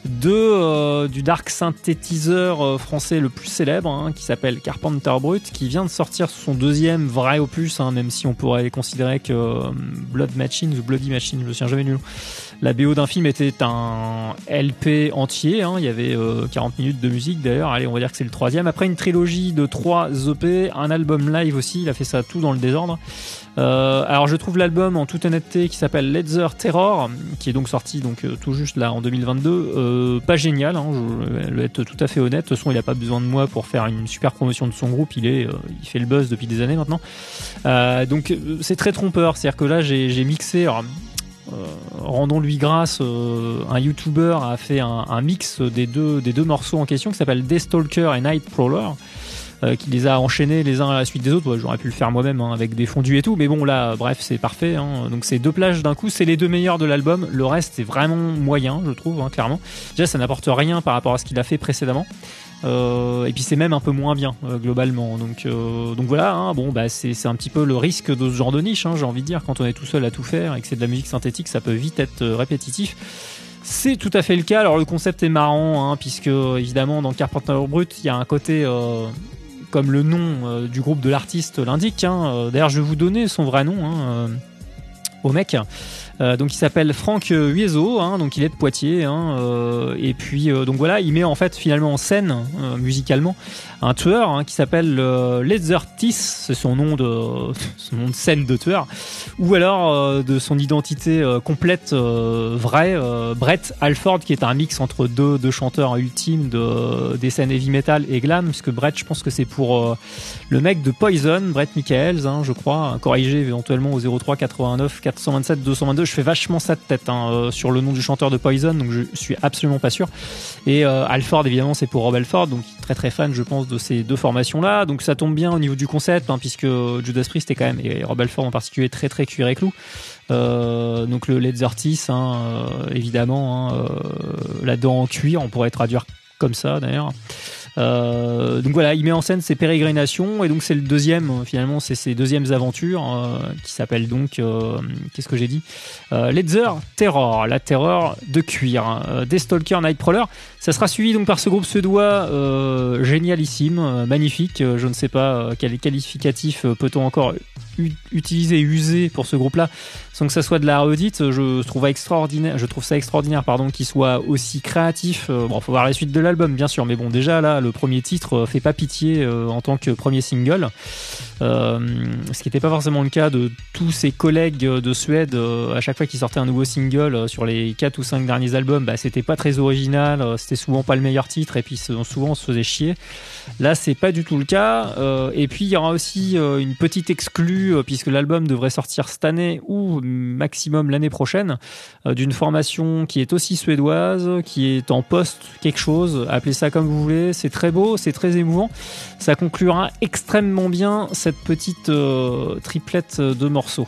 de euh, du dark synthétiseur euh, français le plus célèbre hein, qui s'appelle Carpenter Brut qui vient de sortir son deuxième vrai opus hein, même si on pourrait considérer que euh, Blood Machine ou Bloody Machine je me souviens jamais nul la BO d'un film était un LP entier hein, il y avait 40 minutes de musique d'ailleurs allez on va dire que c'est le troisième après une trilogie de trois EP un album live aussi il a fait ça tout dans le désordre euh, alors je trouve l'album en toute honnêteté qui s'appelle Let's Terror, qui est donc sorti donc euh, tout juste là en 2022, euh, pas génial. Hein, je vais être tout à fait honnête. De toute façon, il a pas besoin de moi pour faire une super promotion de son groupe. Il est, il fait le buzz depuis des années maintenant. donc c'est très trompeur. C'est-à-dire que là j'ai mixé. Rendons-lui grâce, un YouTuber a fait un, un, mix des deux, des deux morceaux en question qui s'appelle Stalker et Night Prowler. Euh, qui les a enchaînés les uns à la suite des autres. J'aurais pu le faire moi-même hein, avec des fondus et tout, mais bon là, bref, c'est parfait. Hein. Donc c'est deux plages d'un coup, c'est les deux meilleurs de l'album. Le reste c'est vraiment moyen, je trouve, hein, clairement. Déjà, ça n'apporte rien par rapport à ce qu'il a fait précédemment. Euh, et puis c'est même un peu moins bien euh, globalement. Donc, donc voilà, bon bah c'est un petit peu le risque de ce genre de niche, j'ai envie de dire. Quand on est tout seul à tout faire et que c'est de la musique synthétique, ça peut vite être répétitif. C'est tout à fait le cas. Alors le concept est marrant, puisque évidemment dans Carpenter Brut, il y a un côté comme le nom euh, du groupe de l'artiste l'indique. Hein. Euh, d'ailleurs, je vais vous donner son vrai nom. Hein, au mec. Euh, donc il s'appelle Franck Huizeau, hein, donc il est de Poitiers, hein, euh, et puis euh, donc voilà, il met en fait finalement en scène musicalement un tueur hein, qui s'appelle Tis, c'est son nom de son nom de scène de tueur, ou alors de son identité complète vraie, Brett Alford, qui est un mix entre deux, deux chanteurs ultimes de des scènes heavy metal et glam, puisque Brett, je pense que c'est pour le mec de Poison, Brett Michaels, hein, je crois, corrigé éventuellement au 03 89 427 222 je fais vachement ça de tête hein, euh, sur le nom du chanteur de Poison, donc je suis absolument pas sûr. Et euh, Alford, évidemment, c'est pour Rob Alford, donc très très fan, je pense, de ces deux formations-là. Donc ça tombe bien au niveau du concept, hein, puisque Judas Priest est quand même, et Rob Alford en particulier, très très cuir et clou. Euh, donc le Led Zertis, hein, évidemment, hein, la dent en cuir, on pourrait traduire comme ça d'ailleurs. Euh, donc voilà, il met en scène ses pérégrinations et donc c'est le deuxième euh, finalement, c'est ses deuxièmes aventures euh, qui s'appelle donc qu'est-ce que j'ai dit Ledger Terror, la terreur de cuir, des Stalker Nightcrawler. Ça sera suivi donc par ce groupe suédois génialissime, magnifique. je ne sais pas quel qualificatif peut-on encore utiliser, user pour ce groupe-là sans que ça soit de la redite. Je trouve extraordinaire, je trouve ça extraordinaire, pardon, qu'il soit aussi créatif. Euh, bon, faut voir la suite de l'album, bien sûr, mais bon, déjà là, le premier titre euh, fait pas pitié euh, en tant que premier single. Ce qui n'était pas forcément le cas de tous ses collègues de Suède. à chaque fois qu'ils sortaient un nouveau single sur les 4 ou 5 derniers albums, bah, c'était pas très original, c'était souvent pas le meilleur titre, et puis souvent on se faisait chier. Là, c'est pas du tout le cas. et puis il y aura aussi une petite exclue, puisque l'album devrait sortir cette année ou maximum l'année prochaine euh, d'une formation qui est aussi suédoise, qui est en poste quelque chose, appelez ça comme vous voulez, c'est très beau, c'est très émouvant. Ça conclura extrêmement bien cette petite euh, triplette de morceaux.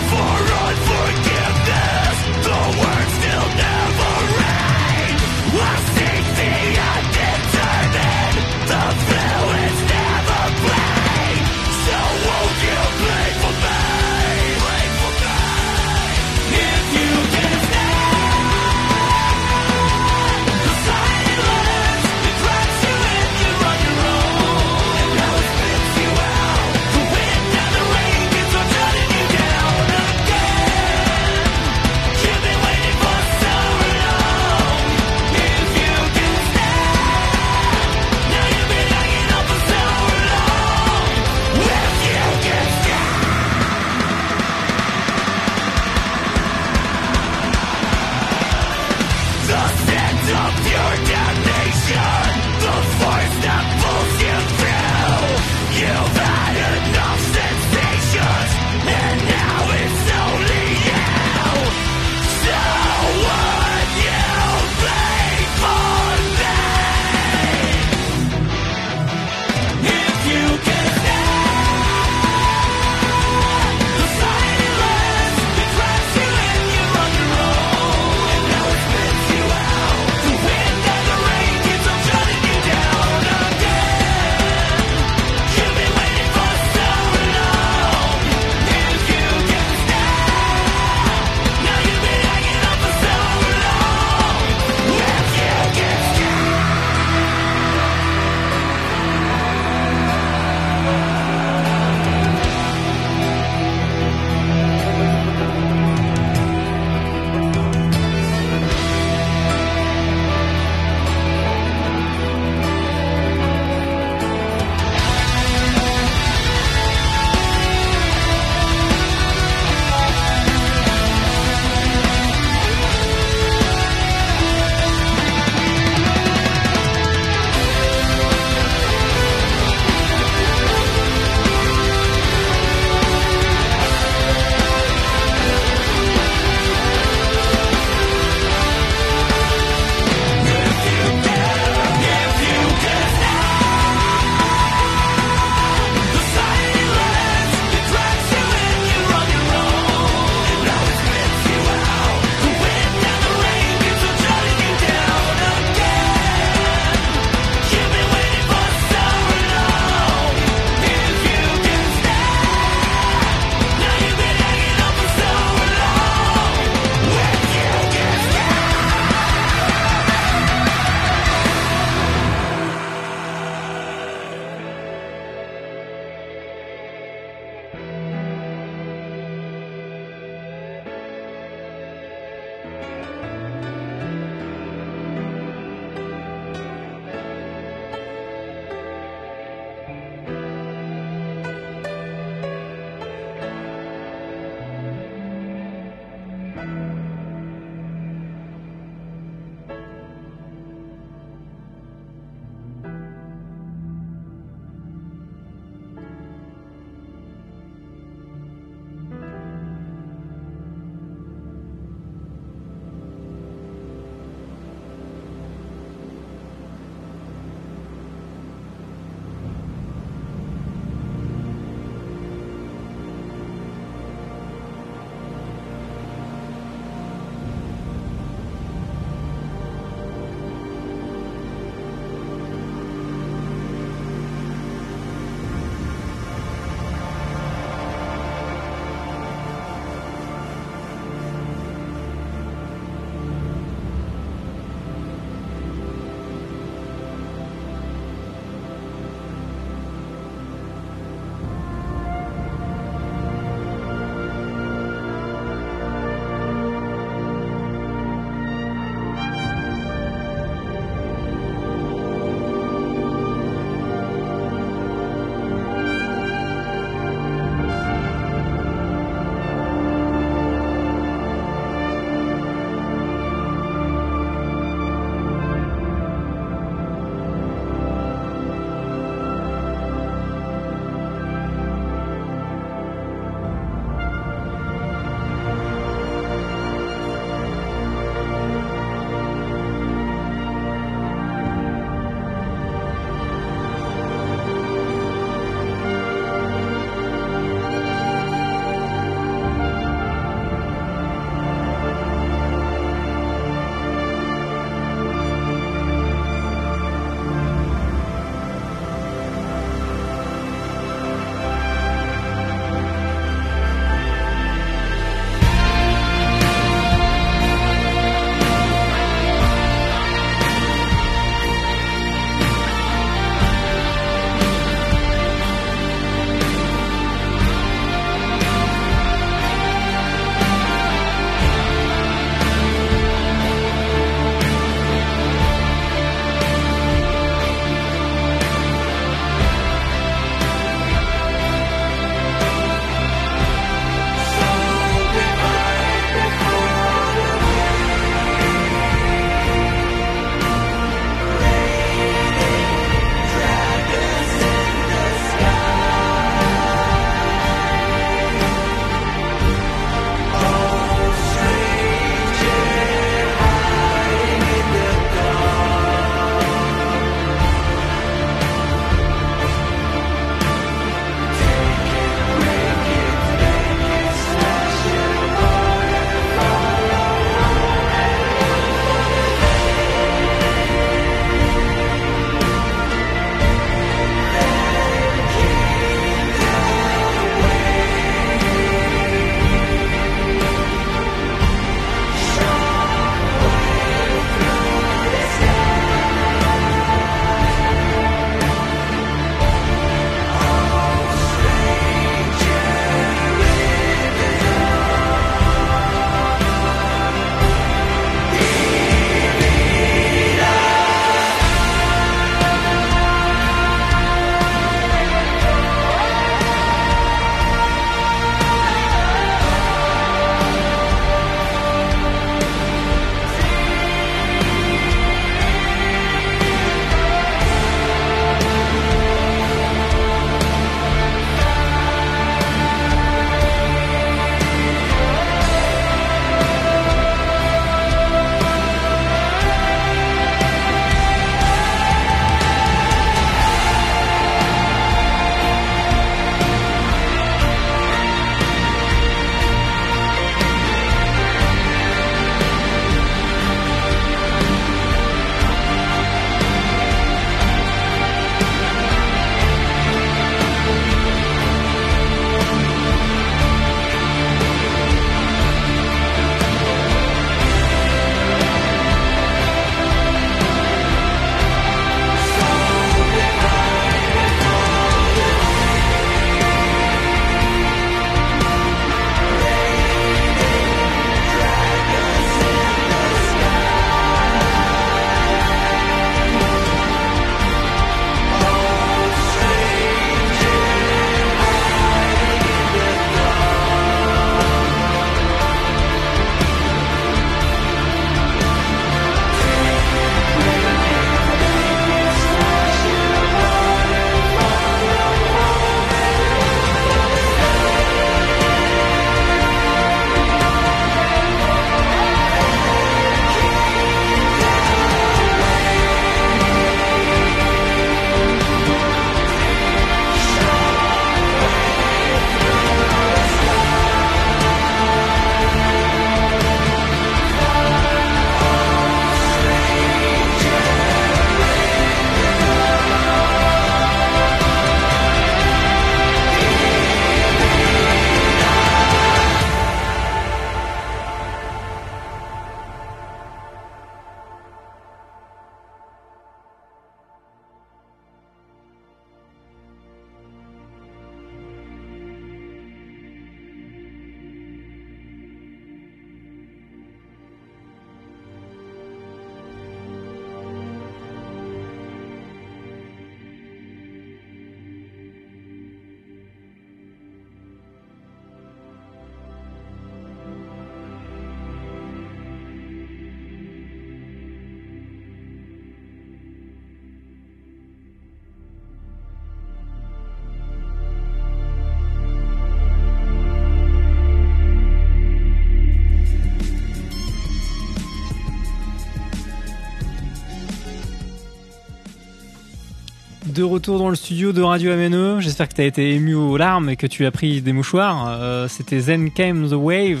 De retour dans le studio de Radio MNE, j'espère que tu as été ému aux larmes et que tu as pris des mouchoirs. Euh, C'était Zen Came the Wave,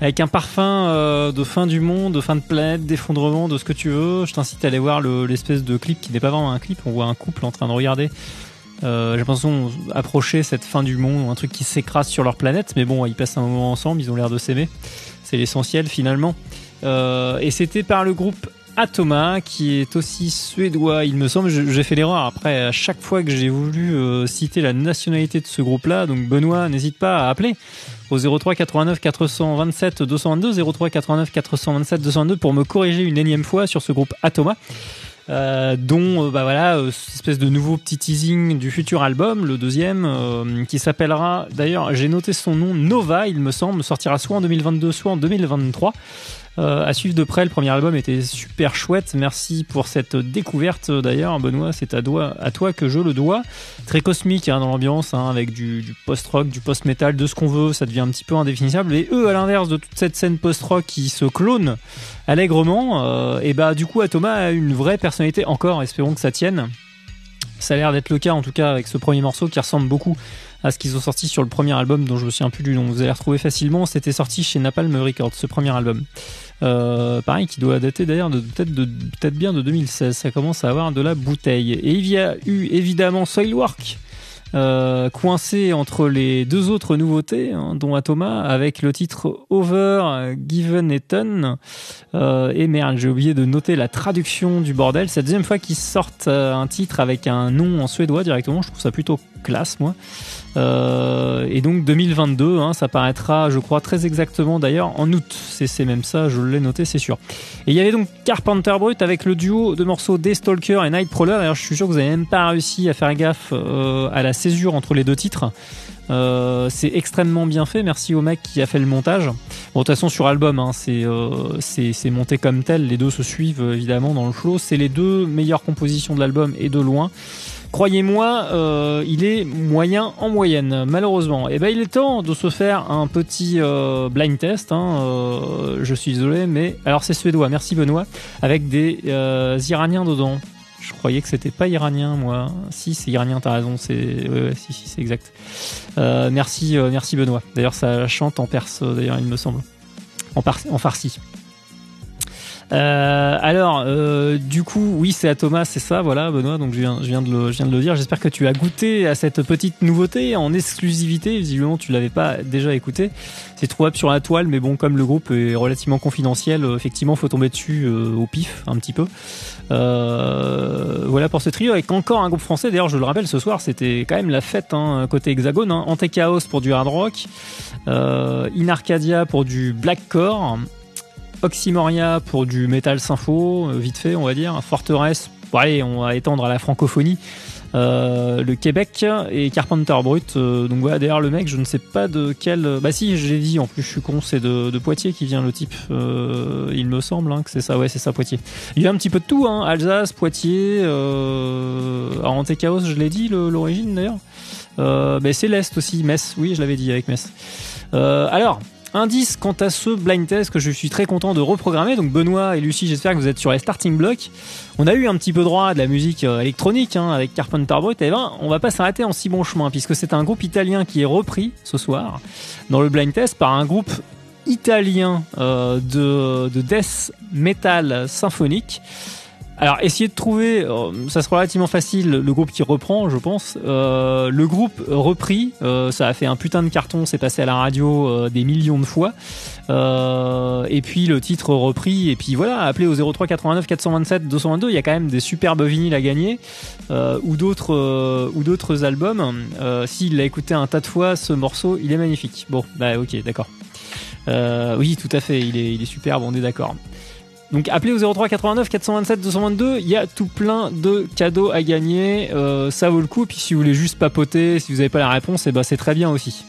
avec un parfum euh, de fin du monde, de fin de planète, d'effondrement, de ce que tu veux. Je t'incite à aller voir l'espèce de clip qui n'est pas vraiment un clip, on voit un couple en train de regarder. Euh, J'ai l'impression approcher cette fin du monde, un truc qui s'écrase sur leur planète, mais bon, ils passent un moment ensemble, ils ont l'air de s'aimer. C'est l'essentiel finalement. Et c'était par le groupe Atoma, qui est aussi suédois, il me semble. J'ai fait l'erreur après à chaque fois que j'ai voulu euh, citer la nationalité de ce groupe-là. Donc Benoît, n'hésite pas à appeler au 03 89 427 222 03 89 427 222 pour me corriger une énième fois sur ce groupe Atoma. Euh, dont euh, bah voilà euh, cette espèce de nouveau petit teasing du futur album, le deuxième, qui s'appellera d'ailleurs, j'ai noté son nom, Nova, il me semble, sortira soit en 2022, soit en 2023. Euh, à suivre de près, le premier album était super chouette. Merci pour cette découverte d'ailleurs, Benoît. C'est à, toi que je le dois. Très cosmique hein, dans l'ambiance, hein, avec du, post-rock, du post-metal, de ce qu'on veut. Ça devient un petit peu indéfinissable. Et eux, à l'inverse de toute cette scène post-rock qui se clone allègrement, euh, et bah du coup, Atoma a une vraie personnalité encore. Espérons que ça tienne. Ça a l'air d'être le cas en tout cas avec ce premier morceau qui ressemble beaucoup à ce qu'ils ont sorti sur le premier album dont je me souviens plus du nom. Vous allez retrouver facilement. C'était sorti chez Napalm Records, ce premier album. Euh, pareil, qui doit dater d'ailleurs de peut-être bien de 2016. Ça commence à avoir de la bouteille. Et il y a eu évidemment Soilwork. Euh, coincé entre les deux autres nouveautés, hein, dont Atoma, avec le titre Over Given Eton. Euh, et merde, j'ai oublié de noter la traduction du bordel. C'est la deuxième fois qu'ils sortent un titre avec un nom en suédois directement. Je trouve ça plutôt classe, moi. Euh, et donc 2022, hein, ça paraîtra, je crois, très exactement d'ailleurs en août. C'est même ça, je l'ai noté, c'est sûr. Et il y avait donc Carpenter Brut avec le duo de morceaux Stalker et Nightcrawler. D'ailleurs, je suis sûr que vous n'avez même pas réussi à faire gaffe euh, à la césure entre les deux titres. Euh, c'est extrêmement bien fait. Merci au mec qui a fait le montage. Bon, de toute façon, sur album, hein, c'est monté comme tel. Les deux se suivent évidemment dans le flow. C'est les deux meilleures compositions de l'album et de loin. Croyez-moi, euh, il est moyen en moyenne, malheureusement. Et eh ben, il est temps de se faire un petit euh, blind test. Hein, euh, je suis désolé, mais alors c'est suédois. Merci Benoît, avec des Iraniens dedans. Je croyais que c'était pas iranien, moi. Si, c'est iranien, t'as raison. C'est, ouais, si, si, c'est exact. merci, merci Benoît. D'ailleurs, ça chante en perse, d'ailleurs, il me semble, en, en farsi. Euh, alors, euh, du coup, oui, c'est à Thomas, c'est ça, voilà, Benoît. Donc je viens, de le, dire. J'espère que tu as goûté à cette petite nouveauté en exclusivité. Visiblement, tu l'avais pas déjà écouté. C'est trouvable sur la toile, mais bon, comme le groupe est relativement confidentiel, euh, effectivement, faut tomber dessus au pif un petit peu. Voilà pour ce trio avec encore un groupe français. D'ailleurs, je le rappelle, ce soir, c'était quand même la fête hein, côté Hexagone. Hein. Antechaos pour du hard rock, euh, Inarcadia pour du blackcore, Oxymoria pour du metal sympho, euh, vite fait, on va dire. Forteresse, allez, on va étendre à la francophonie. Euh, le Québec et Carpenter Brut. Euh, donc voilà, d'ailleurs le mec, je ne sais pas de quel. Bah si, je l'ai dit. En plus, je suis con. C'est de, Poitiers qui vient le type. il me semble hein, que c'est ça. Ouais, c'est ça, Poitiers. Il y a un petit peu de tout. Hein, Alsace, Poitiers. Euh, alors Chaos, je l'ai dit l'origine d'ailleurs. Mais c'est l'est aussi. Metz. Oui, je l'avais dit avec Metz. alors, Indice quant à ce blind test que je suis très content de reprogrammer. Donc Benoît et Lucie, j'espère que vous êtes sur les starting blocks. On a eu un petit peu droit à de la musique euh, électronique hein, avec Carpenter Brut. Et ben, on va pas s'arrêter en si bon chemin puisque c'est un groupe italien qui est repris ce soir dans le blind test par un groupe italien euh, de death metal symphonique. Alors, essayez de trouver, euh, ça sera relativement facile, le groupe qui reprend, je pense. Euh, le groupe repris, euh, ça a fait un putain de carton, c'est passé à la radio des millions de fois. et puis le titre repris, et puis voilà, appelez au 03 89 427 222, il y a quand même des superbes vinyles à gagner, ou d'autres ou d'autres albums. S'il l'a écouté un tas de fois, ce morceau, il est magnifique. Bon, bah ok, d'accord. oui, tout à fait, il est, il est superbe, on est d'accord. Donc appelez au 03 89 427 222, il y a tout plein de cadeaux à gagner, euh, ça vaut le coup. Puis si vous voulez juste papoter, si vous n'avez pas la réponse, eh ben c'est très bien aussi.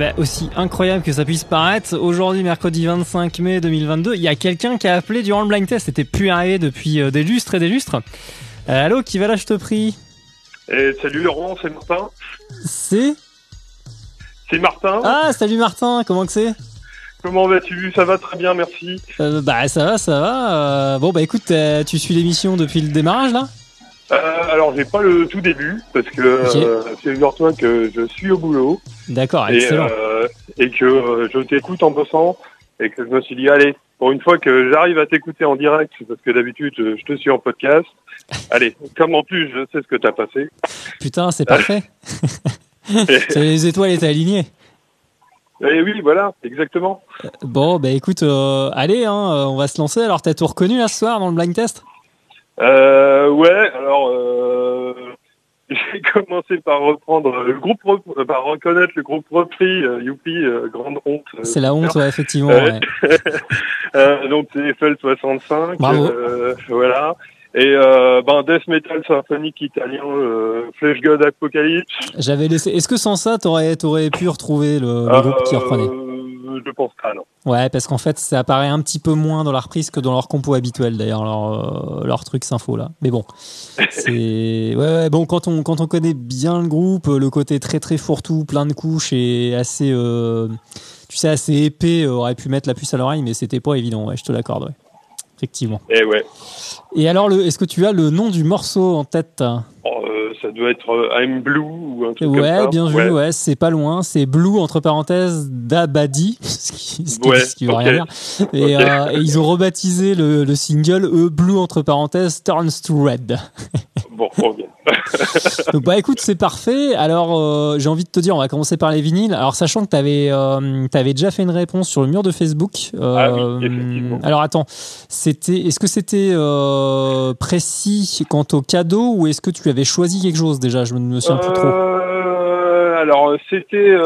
Bah, aussi incroyable que ça puisse paraître, aujourd'hui, mercredi 25 mai 2022, il y a quelqu'un qui a appelé durant le blind test. C'était plus arrivé depuis euh, des lustres et des lustres. Euh, allô, qui va là, je te prie Et salut Laurent, c'est Martin. C'est C'est Martin. Ah, salut Martin, comment que c'est Comment vas-tu? Ça va très bien, merci. Euh, Bah, ça va, ça va. Euh, bon, bah écoute, euh, tu suis l'émission depuis le démarrage là? Alors j'ai pas le tout début parce que euh, figure-toi que je suis au boulot D'accord, excellent. euh, et que euh, je t'écoute en bossant et que je me suis dit allez pour une fois que j'arrive à t'écouter en direct parce que d'habitude je, je te suis en podcast. Allez, comme en plus je sais ce que t'as passé. Putain, c'est parfait. Les étoiles étaient alignées. Et oui, voilà, exactement. Bon, bah écoute, euh, allez, hein, euh, on va se lancer. Alors, t'as tout reconnu là ce soir dans le blind test? Euh, ouais, alors euh, j'ai commencé par reprendre le groupe, euh, par reconnaître le groupe repris, euh, Youpi, euh, grande honte. C'est la honte, ouais, effectivement. Ouais. Donc c'est FL65, Bravo. voilà. Et euh, ben Death Metal symphonique italien, euh, Flesh God Apocalypse. J'avais laissé. Est-ce que sans ça, t'aurais aurais pu retrouver le, le groupe qui reprenait? Je pense pas, non. Ouais, parce qu'en fait, ça apparaît un petit peu moins dans la reprise que dans leur compo habituel, d'ailleurs, leur, euh, leur truc sympho là. Mais bon, c'est ouais, ouais, bon quand on quand on connaît bien le groupe, le côté très très fourre-tout, plein de couches et assez, euh, tu sais, assez épais, euh, aurait pu mettre la puce à l'oreille, mais c'était pas évident. Ouais, je te l'accorde. Ouais. Effectivement. Et ouais, Et alors, est-ce que tu as le nom du morceau en tête? Oh, ça doit être euh, I'm Blue ou un truc comme Ouais, ça. bien vu, ouais, c'est pas loin. C'est Blue, entre parenthèses, d'Abadi, ce qui, ce qui, Ouais, ce qui veut rien dire. Et, euh, et ils ont rebaptisé le, le single, eux, Blue, entre parenthèses, Turns to Red. Bon, ok. Donc, bah écoute, c'est parfait. Alors, euh, j'ai envie de te dire, on va commencer par les vinyles. Alors, sachant que t'avais euh, avais déjà fait une réponse sur le mur de Facebook. Euh, Ah oui, effectivement. alors, attends, c'était, est-ce que c'était euh, précis quant au cadeau ou est-ce que tu avais choisi quelque chose déjà? Je ne me souviens plus trop. Alors, c'était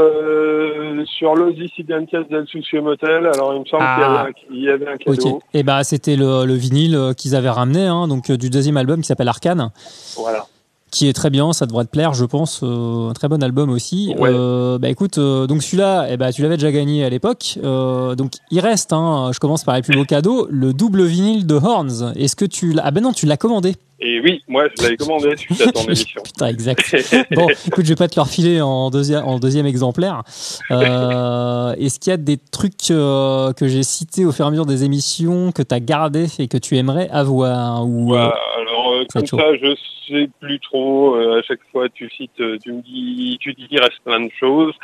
sur Los Dissidentes del Sucio Motel. Alors, il me semble Ah. qu'il y, avait un- qu'il y avait un cadeau. Et bah c'était le, le vinyle qu'ils avaient ramené, hein, donc du deuxième album qui s'appelle Arcane, Voilà. Qui est très bien, ça devrait te plaire, je pense, euh, un très bon album aussi. Ouais. Euh, bah écoute, euh, donc celui-là, eh bah, tu l'avais déjà gagné à l'époque, euh, donc il reste. Hein, je commence par les plus beaux cadeaux, le double vinyle de Horns. Est-ce que tu l'as Ah ben non, tu l'as commandé. Et oui, moi, je l'avais commandé suite à ton émission. Putain, exact. Bon, écoute, je vais pas te le refiler en deuxième, en deuxième exemplaire. Euh, Est-ce qu'il y a des trucs euh, que j'ai cités au fur et à mesure des émissions que tu as gardé et que tu aimerais avoir ou Ouais, alors, euh, comme ça, je sais plus trop. Euh, à chaque fois, tu cites, euh, tu me dis, tu dis qu'il reste plein de choses.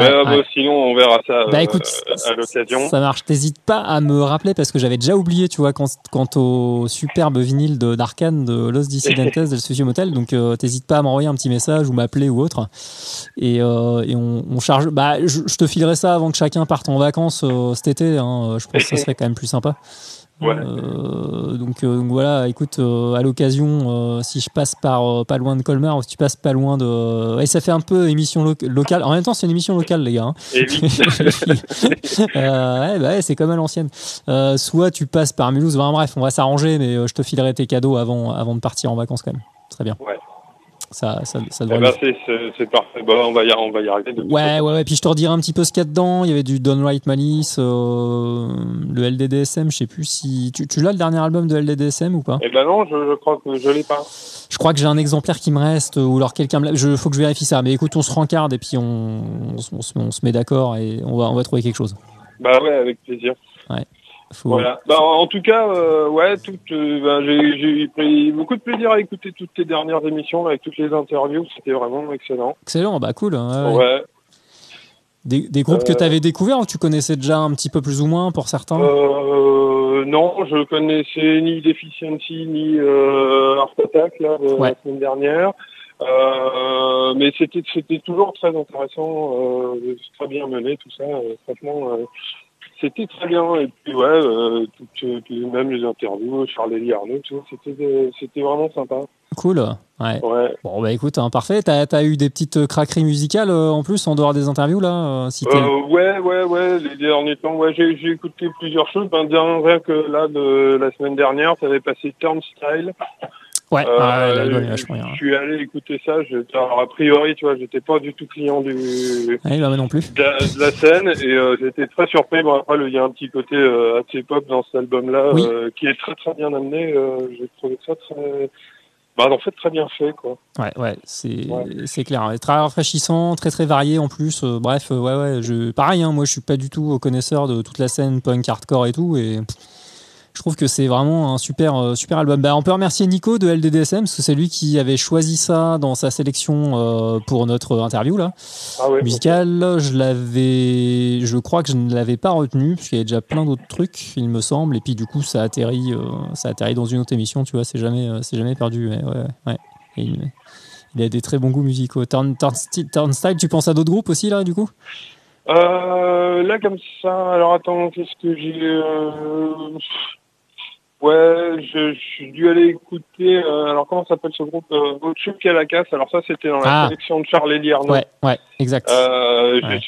Ah, Euh, ouais. bah, sinon, on verra ça Bah euh, écoute, à l'occasion. ça marche. T'hésites pas à me rappeler parce que j'avais déjà oublié, tu vois, quant, quant au superbe vinyle d'Arkane de Los Dissidentes del Sucio Motel. Donc euh, t'hésites pas à m'envoyer un petit message ou m'appeler ou autre. Et, euh, et on, on charge. Bah, je, je te filerai ça avant que chacun parte en vacances euh, cet été. Hein. Je pense que ça serait quand même plus sympa. Ouais. Euh, donc, euh, donc voilà, écoute, euh, à l'occasion, euh, si je passe par euh, pas loin de Colmar ou si tu passes pas loin de, ouais, ça fait un peu émission lo- locale. En même temps, c'est une émission locale, les gars. hein. Et oui. Euh, ouais, bah ouais, c'est comme à l'ancienne. Euh, soit tu passes par Mulhouse, enfin, bref, on va s'arranger, mais je te filerai tes cadeaux avant, avant de partir en vacances quand même. Très bien. Ouais. Ça, ça, ça Eh devrait ben, c'est, parfait. On va y, on va y arriver. Ouais, ouais, ouais. Puis je te redirai un petit peu ce qu'il y a dedans. Il y avait du Downright Malice, euh, le LDDSM. Je sais plus si tu, tu l'as le dernier album de LDDSM ou pas? Eh ben non, je, je crois que je l'ai pas. Je crois que j'ai un exemplaire qui me reste ou alors quelqu'un. me l'a- Je faut que je vérifie ça. Mais écoute, on se rencarde et puis on, on, se- on se, on se met d'accord et on va, on va trouver quelque chose. Bah ouais, avec plaisir. Faut- Voilà. Bah, en tout cas, euh, ouais, tout, euh, ben, j'ai, pris beaucoup de plaisir à écouter toutes tes dernières émissions avec toutes les interviews. C'était vraiment excellent. Excellent, bah cool. ouais, ouais. Ouais. Des, des groupes que Euh, tu avais découverts ou que tu connaissais déjà un petit peu plus ou moins pour certains? Non, je connaissais ni Deficiency ni Art Attack là, de Ouais. la semaine dernière. Euh, mais c'était c'était toujours très intéressant, euh, très bien mené tout ça. euh, franchement, c'était très bien. Et puis ouais, euh, euh, même les interviews, Charles Arnaud, tout, c'était c'était vraiment sympa. Cool. Ouais. Ouais. Bon bah écoute, hein, parfait. T'as as eu des petites euh, craqueries musicales euh, en plus en dehors des interviews là euh, si ouais, ouais, ouais. Les derniers temps, ouais, j'ai j'ai écouté plusieurs choses. Ben, rien rien que là de la semaine dernière, ça avait passé Turnstile. Ouais, Euh, ouais, bien. Je suis allé écouter ça. j'étais- Alors, a priori, tu vois, j'étais pas du tout client du, Ouais, bah, moi non plus. de, la, de la scène et euh, j'étais très surpris. Bon, après, il y a un petit côté euh, assez pop dans cet album-là Oui. euh, qui est très très bien amené. Euh, J'ai trouvé ça très, bah, en fait, très bien fait, quoi. Ouais, ouais, c'est Ouais. c'est clair. Très rafraîchissant, très très varié en plus. Euh, bref, euh, ouais, ouais, je, pareil, hein, moi je suis pas du tout connaisseur de toute la scène punk hardcore et tout. Et je trouve que c'est vraiment un super, euh, super album. Bah, on peut remercier Nico de LDDSM parce que c'est lui qui avait choisi ça dans sa sélection euh, pour notre interview là. Ah ouais. Musical, je l'avais, je crois que je ne l'avais pas retenu parce qu'il y a déjà plein d'autres trucs, il me semble. Et puis du coup, ça atterrit, euh, ça atterrit dans une autre émission, tu vois. C'est jamais, euh, c'est jamais perdu. Ouais, ouais, ouais. Et il, il a des très bons goûts musicaux. Turn, Turnstile, Turnstile, tu penses à d'autres groupes aussi là, du coup? Euh, là, comme ça, alors attends, qu'est-ce que j'ai... Euh... Ouais, je, je suis dû aller écouter... euh, alors, comment s'appelle ce groupe euh, à la casse. Alors ça, c'était dans la Ah. sélection de Charles Elie Arnaud. Ouais, ouais, exact. Euh, Ouais.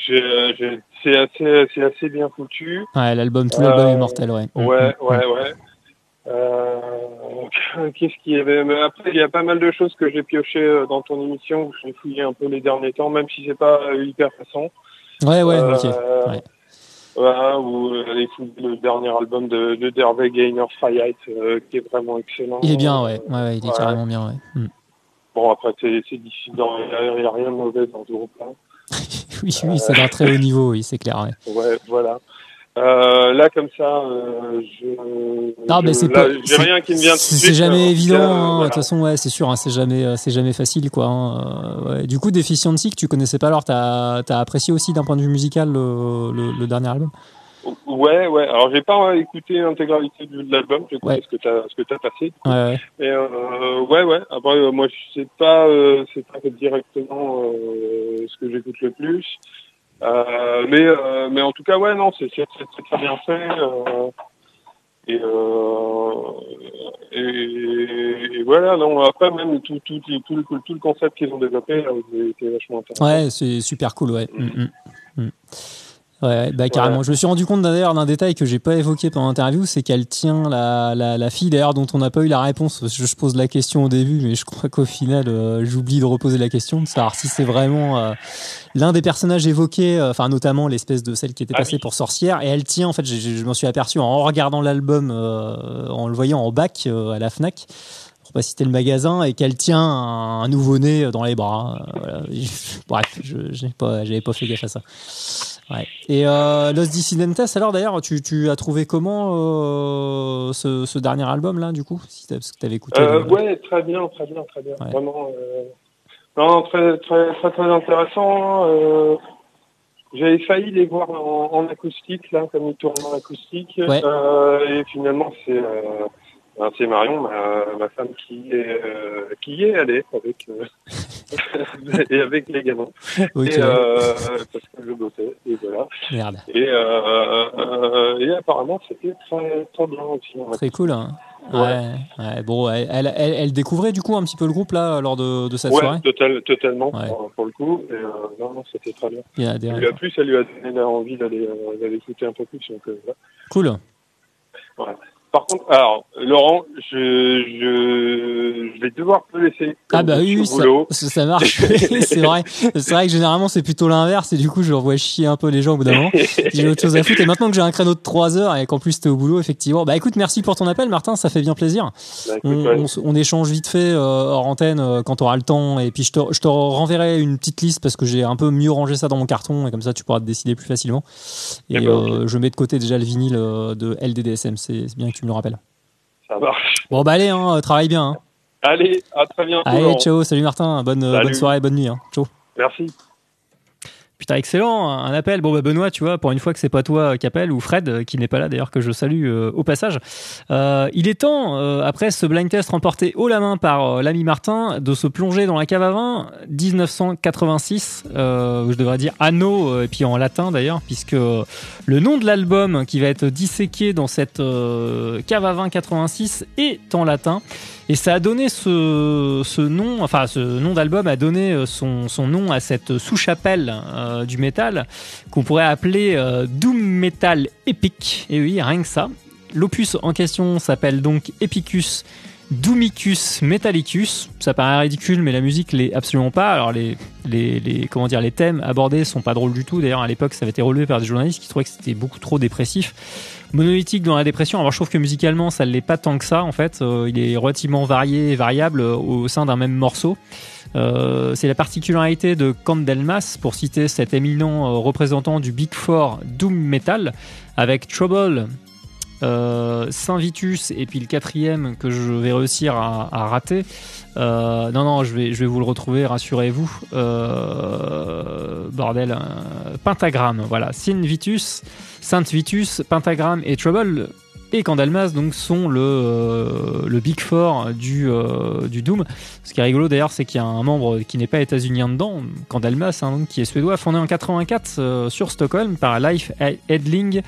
c'est assez, c'est assez bien foutu. Ouais, l'album, tout l'album euh, est mortel, ouais. Mm, Ouais, mm, ouais, ouais. Euh, Qu'est-ce qu'il y avait? Mais Après, il y a pas mal de choses que j'ai pioché euh, dans ton émission. où J'ai fouillé un peu les derniers temps, même si c'est pas euh, hyper récent. Ouais, ouais, Euh, ok. ouais. Voilà, ou euh, le dernier album de, de Dervey Gainer Fight, euh, qui est vraiment excellent. Il est bien, ouais. Ouais, ouais, il est Ouais. carrément bien, ouais. Mm. Bon, après, c'est c'est dissident. Il n'y a, rien de mauvais dans ce groupe-là. oui, oui, c'est d'un très haut niveau, oui, c'est clair, ouais. Ouais, voilà. Euh, là, comme ça, euh, je. Non, je- mais c'est pas. J'ai rien qui me vient de C'est jamais tout évident. hein. De voilà. toute façon, ouais, c'est sûr, hein, c'est jamais, euh, c'est jamais facile, quoi. hein. Euh, ouais. Du coup, Deficiency que tu connaissais pas, alors t'as as apprécié aussi d'un point de vue musical le, le- le dernier album? Ouais, ouais. Alors, j'ai pas écouté l'intégralité de l'album. J'ai écouté Ouais. ce que t'as, ce que t'as passé. Ouais, ouais. Mais euh, ouais, ouais. Après, euh, moi, je sais pas, euh, c'est pas directement euh, ce que j'écoute le plus. Euh, mais, euh, mais en tout cas, ouais, non, c'est très, bien fait. euh, et, euh, et, et voilà, non. Après, même tout, tout, tout, tout le, tout le concept qu'ils ont développé, là, était vachement intéressant. Ouais, c'est super cool, ouais. Mm, mm, mm. Ouais, bah carrément. Je me suis rendu compte d'ailleurs d'un détail que j'ai pas évoqué pendant l'interview, c'est qu'elle tient la, la, la fille d'ailleurs dont on n'a pas eu la réponse. Je, je pose la question au début, mais je crois qu'au final, euh, j'oublie de reposer la question, de savoir si c'est vraiment euh, l'un des personnages évoqués, euh, enfin notamment l'espèce de celle qui était Ah passée oui. pour sorcière. Et elle tient, en fait, je m'en suis aperçu en regardant l'album, euh, en le voyant en bac euh, à la Fnac pour pas citer le magasin, et qu'elle tient un, un nouveau-né dans les bras. Euh, voilà. Bref, je j'avais pas, j'avais pas fait gaffe à ça. Ouais. Et euh, Los Dissidentes, alors d'ailleurs, tu, tu as trouvé comment euh, ce, ce dernier album là, du coup, si t'as- parce que t'avais écouté. Euh, le- ouais, très bien, très bien, très bien. Ouais. Vraiment, euh, non, très, très, très, très intéressant. Euh, J'avais failli les voir en, en acoustique, là, comme ils tournent en acoustique. Ouais. Euh, et finalement, c'est euh, c'est Marion, ma, ma femme, qui est, euh, qui y est allée avec, euh, et avec les gamins. Ok. Et, euh, parce que je bossais, et voilà. Merde. Et, et apparemment, c'était très, très bien aussi. en Très cool. Hein. Ouais. Ouais. ouais. Bon, elle, elle, elle- elle découvrait du coup un petit peu le groupe là lors de, de cette Ouais, soirée. total, totalement, Ouais. pour, pour le coup. Et, euh, non, non, c'était très bien. Il a des Ça lui a plu, ça lui a donné envie d'aller écouter un peu plus. Donc, euh. Cool. Par contre, alors, Laurent, je, je, je vais devoir te laisser. Ah bah oui, ça, ça marche. c'est vrai. C'est vrai que généralement c'est plutôt l'inverse et du coup je revois chier un peu les gens au bout d'un moment. J'ai autre chose à foutre et maintenant que j'ai un créneau de 3 heures et qu'en plus t'es au boulot effectivement. Bah écoute, merci pour ton appel Martin, ça fait bien plaisir. Bah, écoute, On, ouais. on s- on échange vite fait euh, hors antenne euh, quand tu auras le temps et puis je te, je te renverrai une petite liste parce que j'ai un peu mieux rangé ça dans mon carton et comme ça tu pourras te décider plus facilement. Et euh, je mets de côté déjà le vinyle euh, de LDDSM, c'est bien que tu me le rappelles. Ça marche. Bon bah allez, hein, travaille bien. Hein. Allez, à très bientôt. Allez, ciao, salut Martin, bonne, euh, Salut. bonne soirée, bonne nuit. Hein. Ciao. Merci. Putain, excellent, un appel. Bon, bah, Benoît, tu vois, pour une fois que c'est pas toi qui appelle, ou Fred, euh, qui n'est pas là d'ailleurs, que je salue euh, au passage. Euh, il est temps, euh, après ce blind test remporté haut la main par euh, l'ami Martin, de se plonger dans la cave à vin 1986, euh, je devrais dire anno, et puis en latin d'ailleurs, puisque le nom de l'album qui va être disséqué dans cette cave à vin 86 est en latin. Et ça a donné ce, ce nom, enfin ce nom d'album a donné euh, son, son nom à cette sous-chapelle euh, du métal qu'on pourrait appeler euh, Doom Metal Epic. Et oui, rien que ça. L'opus en question s'appelle donc Epicus Doomicus Metallicus. Ça paraît ridicule, mais la musique l'est absolument pas. Alors les, les, les, comment dire, les thèmes abordés sont pas drôles du tout. D'ailleurs, à l'époque, ça avait été relevé par des journalistes qui trouvaient que c'était beaucoup trop dépressif. Monolithique dans la dépression. Alors je trouve que musicalement, ça ne l'est pas tant que ça. En fait, euh, il est relativement varié et variable euh, au sein d'un même morceau. Euh, c'est la particularité de Candelmas, pour citer cet éminent représentant du Big Four Doom Metal, avec Trouble, Saint Vitus et puis le quatrième que je vais réussir à, rater. Euh, non, non, je vais, je vais vous le retrouver, rassurez-vous. Euh, bordel, pentagramme, voilà. Saint Vitus, Saint Vitus, pentagramme et Trouble et Candalmas donc sont le, euh, le Big Four du, euh, du Doom. Ce qui est rigolo d'ailleurs, c'est qu'il y a un membre qui n'est pas états-unien dedans, Candalmas, hein, donc, qui est suédois, fondé en 84 euh, sur Stockholm par Leif Edling,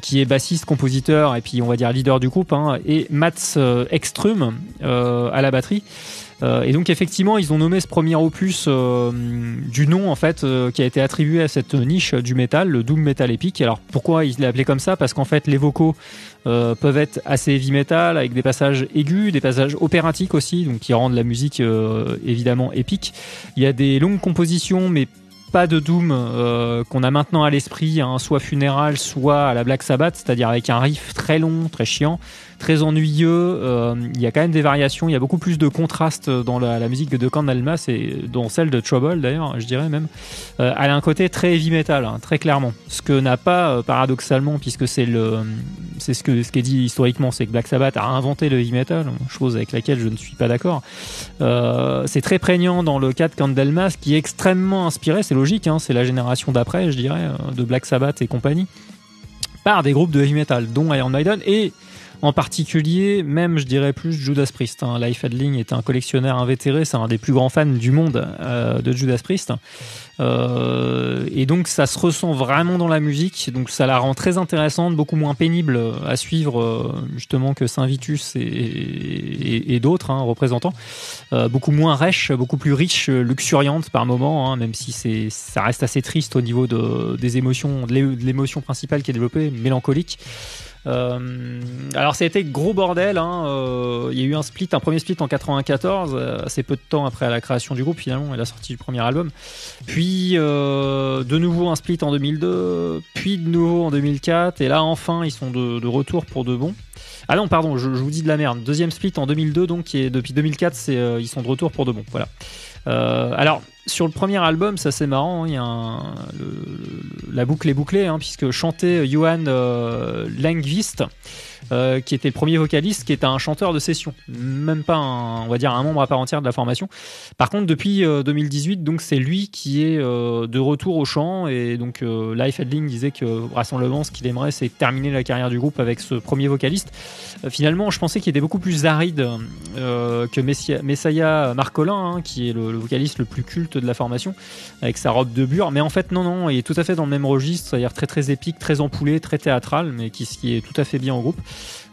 qui est bassiste, compositeur et puis on va dire leader du groupe, hein, et Mats Ekström à la batterie. Euh, et donc effectivement, ils ont nommé ce premier opus euh, du nom en fait euh, qui a été attribué à cette niche du métal, le doom metal épique. Alors pourquoi il l'a appelé comme ça? Parce qu'en fait, les vocaux peuvent être assez heavy metal avec des passages aigus, des passages opératiques aussi, donc qui rendent la musique évidemment épique. Il y a des longues compositions, mais pas de Doom qu'on a maintenant à l'esprit, hein, soit funéral, soit à la Black Sabbath, c'est-à-dire avec un riff très long, très chiant, très ennuyeux. Euh, il y a quand même des variations. Il y a beaucoup plus de contraste dans la, musique de Candalmas et dans celle de Trouble d'ailleurs, je dirais même. Euh, elle a un côté très heavy metal, hein, très clairement. Ce que n'a pas euh, paradoxalement, puisque c'est le, c'est ce que ce qui est dit historiquement, c'est que Black Sabbath a inventé le heavy metal, chose avec laquelle je ne suis pas d'accord. c'est très prégnant dans le cas de Candlemas, qui est extrêmement inspiré. C'est logique, hein, c'est la génération d'après, je dirais, de Black Sabbath et compagnie par des groupes de heavy metal, dont Iron Maiden et en particulier, même je dirais plus Judas Priest. Hein. Life Adling est un collectionneur invétéré, c'est un des plus grands fans du monde euh, de Judas Priest. Euh, et donc ça se ressent vraiment dans la musique, donc ça la rend très intéressante, beaucoup moins pénible à suivre euh, justement que Saint Vitus et, d'autres hein, représentants, beaucoup moins rêche, beaucoup plus riche, luxuriante par moment, hein, même si c'est ça reste assez triste au niveau de, des émotions, de l'émotion principale qui est développée, mélancolique. Euh, alors ça a été gros bordel. Hein. Euh, il y a eu un split, un premier split en 94, euh, assez peu de temps après la création du groupe finalement et la sortie du premier album. Puis de nouveau un split en 2002, puis de nouveau en 2004 et là enfin ils sont de, retour pour de bon. Ah non, pardon, je, vous dis de la merde. Deuxième split en 2002, donc depuis 2004, c'est ils sont de retour pour de bon. Voilà. Euh, alors, sur le premier album, ça c'est marrant, hein, il y a la boucle est bouclée, hein, puisque chantait Johan euh, Langvist, euh, qui était le premier vocaliste, qui est un chanteur de session, même pas un, on va dire un membre à part entière de la formation. Par contre, depuis 2018, euh, donc c'est lui qui est euh, de retour au chant, et donc Life Headling disait que rassemblement, ce qu'il aimerait, c'est terminer la carrière du groupe avec ce premier vocaliste. finalement, je pensais qu'il était beaucoup plus aride que Messiah Marcolin, hein, qui est le, vocaliste le plus culte de la formation, avec sa robe de bure. Mais en fait, non, non, il est tout à fait dans le même registre, c'est-à-dire très très épique, très empoulé, très théâtral, mais qui, qui est tout à fait bien au groupe.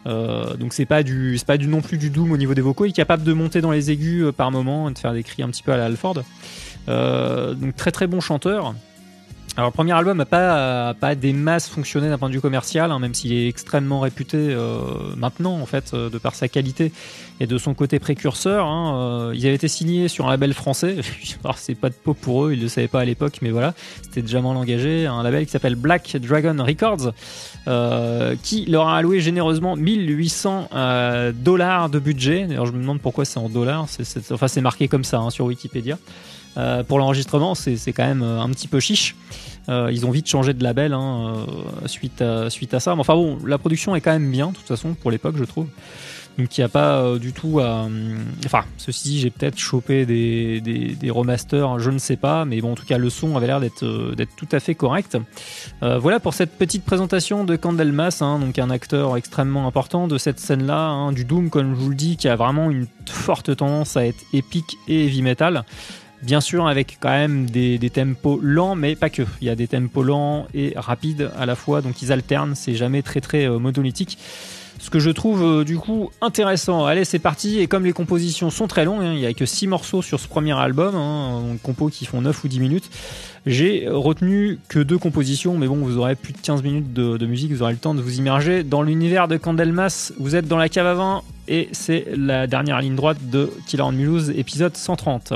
Euh, donc c'est pas du c'est du non plus du doom au niveau des vocaux. Il est capable de monter dans les aigus euh, par moment et de faire des cris un petit peu à la Alford. Euh, donc très très bon chanteur. Alors premier album n'a pas, pas des masses fonctionné d'un point de vue commercial, hein, même s'il est extrêmement réputé euh, maintenant en fait, euh, de par sa qualité et de son côté précurseur. Hein, euh, ils avaient été signés sur un label français. Alors c'est pas de peau pour eux, ils le savaient pas à l'époque, mais voilà, c'était déjà mal engagé. Un label qui s'appelle Black Dragon Records, qui leur a alloué généreusement 1800 dollars de budget. D'ailleurs je me demande pourquoi c'est en dollars. C'est, enfin c'est marqué comme ça hein, sur Wikipédia. Euh, pour l'enregistrement, c'est quand même euh, un petit peu chiche. Euh, ils ont vite changé de label hein, suite, à, suite à ça. Mais enfin bon, la production est quand même bien, de toute façon, pour l'époque, je trouve. Donc il n'y a pas du tout à... Enfin, ceci dit, j'ai peut-être chopé des, des, remasters, je ne sais pas, mais bon, en tout cas, le son avait l'air d'être tout à fait correct. voilà pour cette petite présentation de Candelmas, hein, donc un acteur extrêmement important de cette scène-là, hein, du Doom, comme je vous le dis, qui a vraiment une forte tendance à être épique et heavy metal. Bien sûr, avec quand même des, tempos lents, mais pas que. Il y a des tempos lents et rapides à la fois, donc ils alternent. C'est jamais très très euh, monolithique. Ce que je trouve euh, du coup intéressant. Allez, c'est parti. Et comme les compositions sont très longues, hein, il n'y a que 6 morceaux sur ce premier album, hein, compos qui font 9 ou 10 minutes. J'ai retenu que deux compositions, mais bon, vous aurez plus de 15 minutes de, de musique, vous aurez le temps de vous immerger dans l'univers de Candelmas. Vous êtes dans la cave à vin et c'est la dernière ligne droite de Killer on Mulhouse, épisode 130.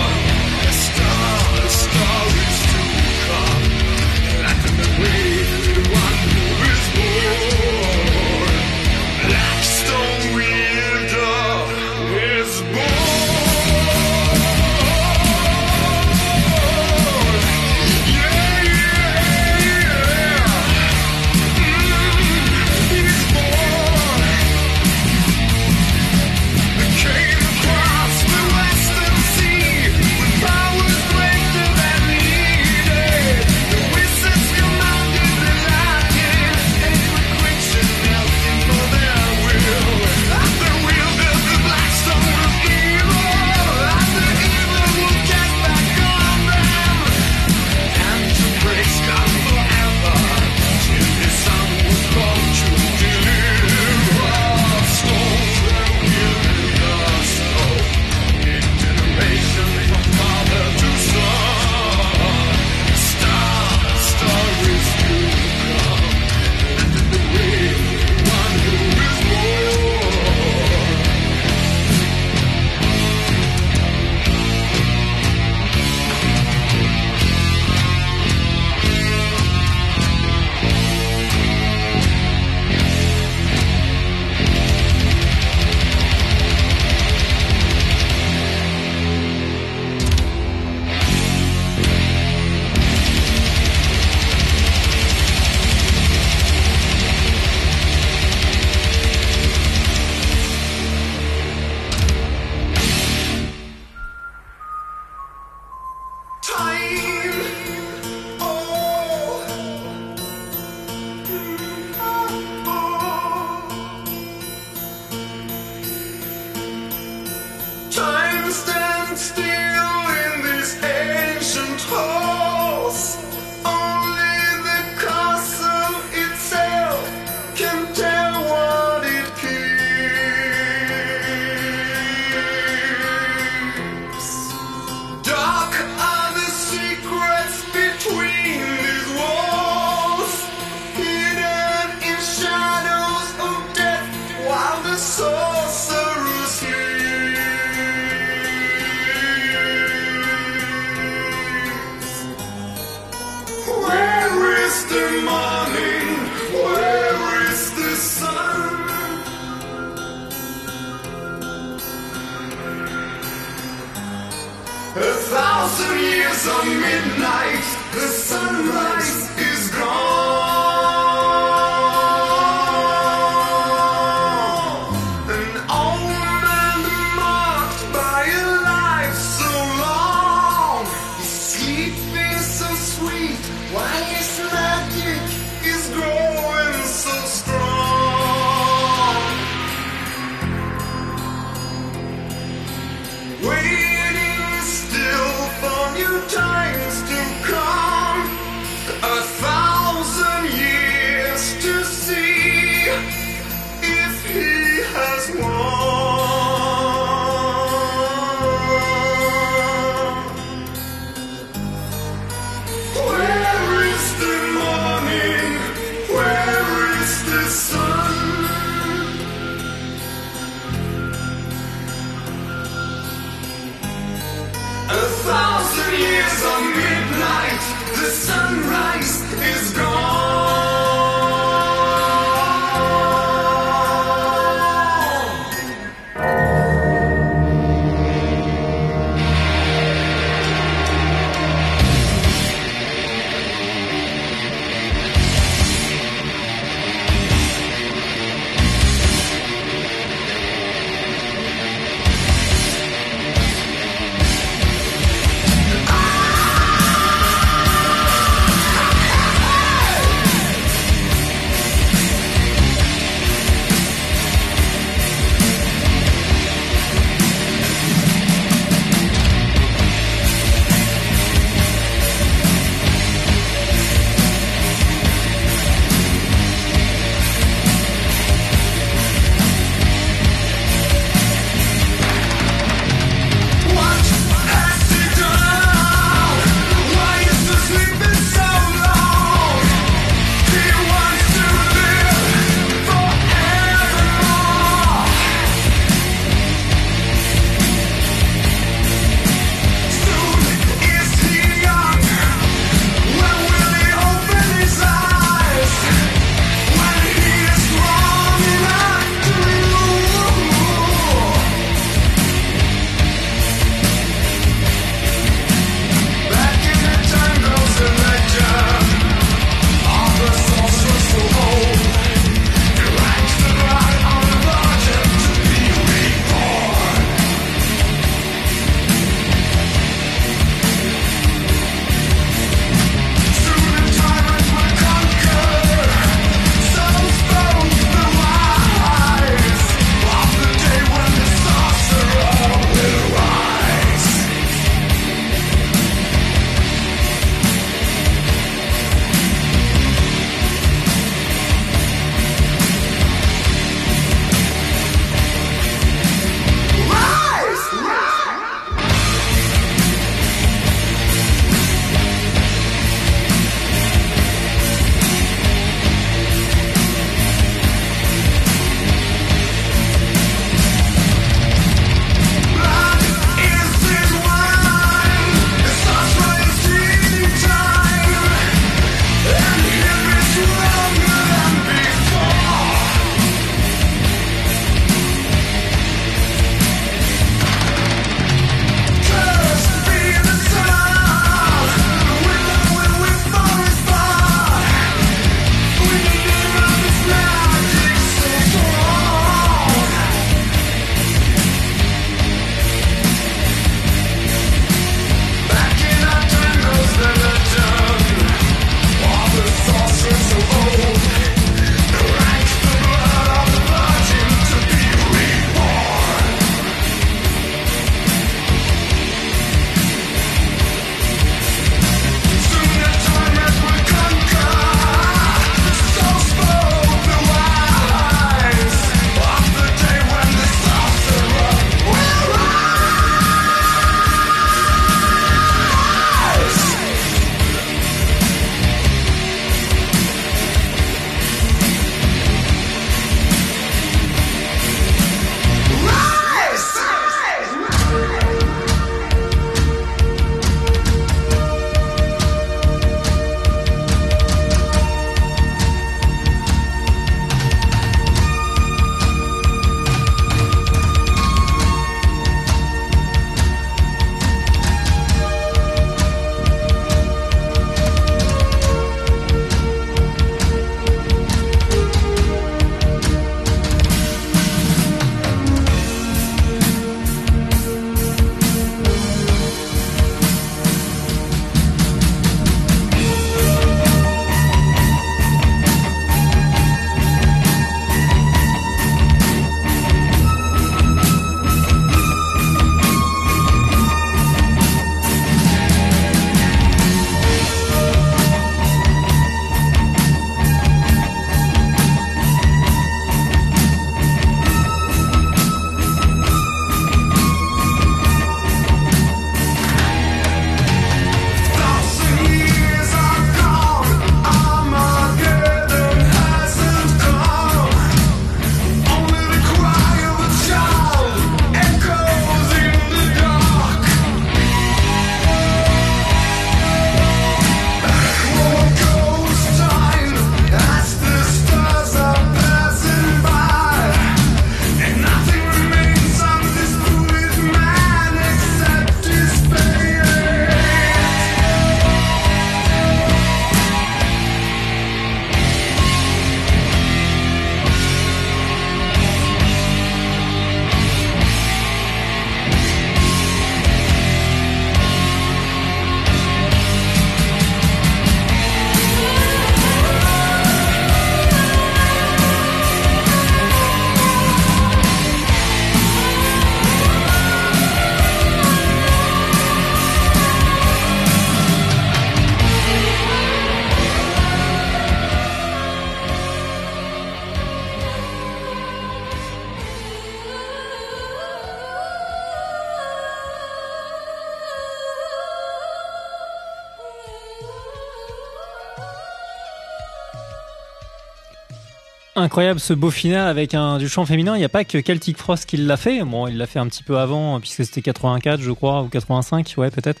Incroyable ce beau final avec du chant féminin. Il n'y a pas que Celtic Frost qui l'a fait. Bon, il l'a fait un petit peu avant, puisque c'était 84, je crois, ou 85, ouais, peut-être.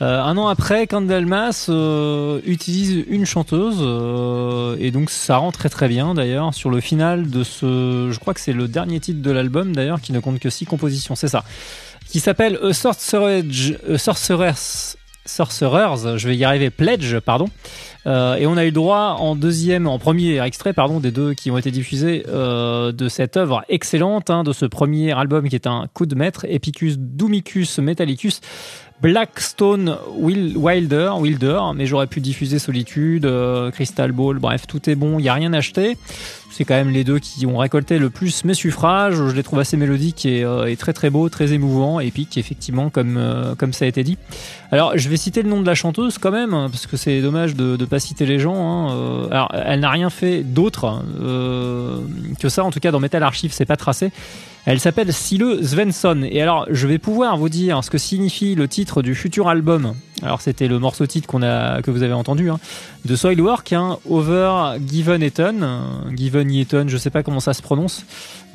Euh, un an après, Candlemas euh, utilise une chanteuse, euh, et donc ça rend très très bien d'ailleurs sur le final de ce. Je crois que c'est le dernier titre de l'album d'ailleurs, qui ne compte que six compositions, c'est ça. Qui s'appelle A Sorcerer's Sorcerers, je vais y arriver, Pledge, pardon. Euh, et on a eu droit en deuxième, en premier extrait, pardon, des deux qui ont été diffusés euh, de cette œuvre excellente, hein, de ce premier album qui est un coup de maître, Epicus Dumicus Metallicus. Blackstone Wilder, Wilder, mais j'aurais pu diffuser Solitude, euh, Crystal Ball, bref, tout est bon, il n'y a rien acheté c'est quand même les deux qui ont récolté le plus mes suffrages. Je les trouve assez mélodiques et, euh, très très beaux, très émouvants, épiques effectivement comme euh, comme ça a été dit. Alors je vais citer le nom de la chanteuse quand même hein, parce que c'est dommage de ne pas citer les gens. Hein. Euh, alors elle n'a rien fait d'autre que ça, en tout cas dans Metal Archive c'est pas tracé. Elle s'appelle Sile Svensson. Et alors, je vais pouvoir vous dire ce que signifie le titre du futur album. Alors, c'était le morceau titre qu'on a, que vous avez entendu, hein, de Soilwork, hein, Over Given Eton. Given Eton, je sais pas comment ça se prononce.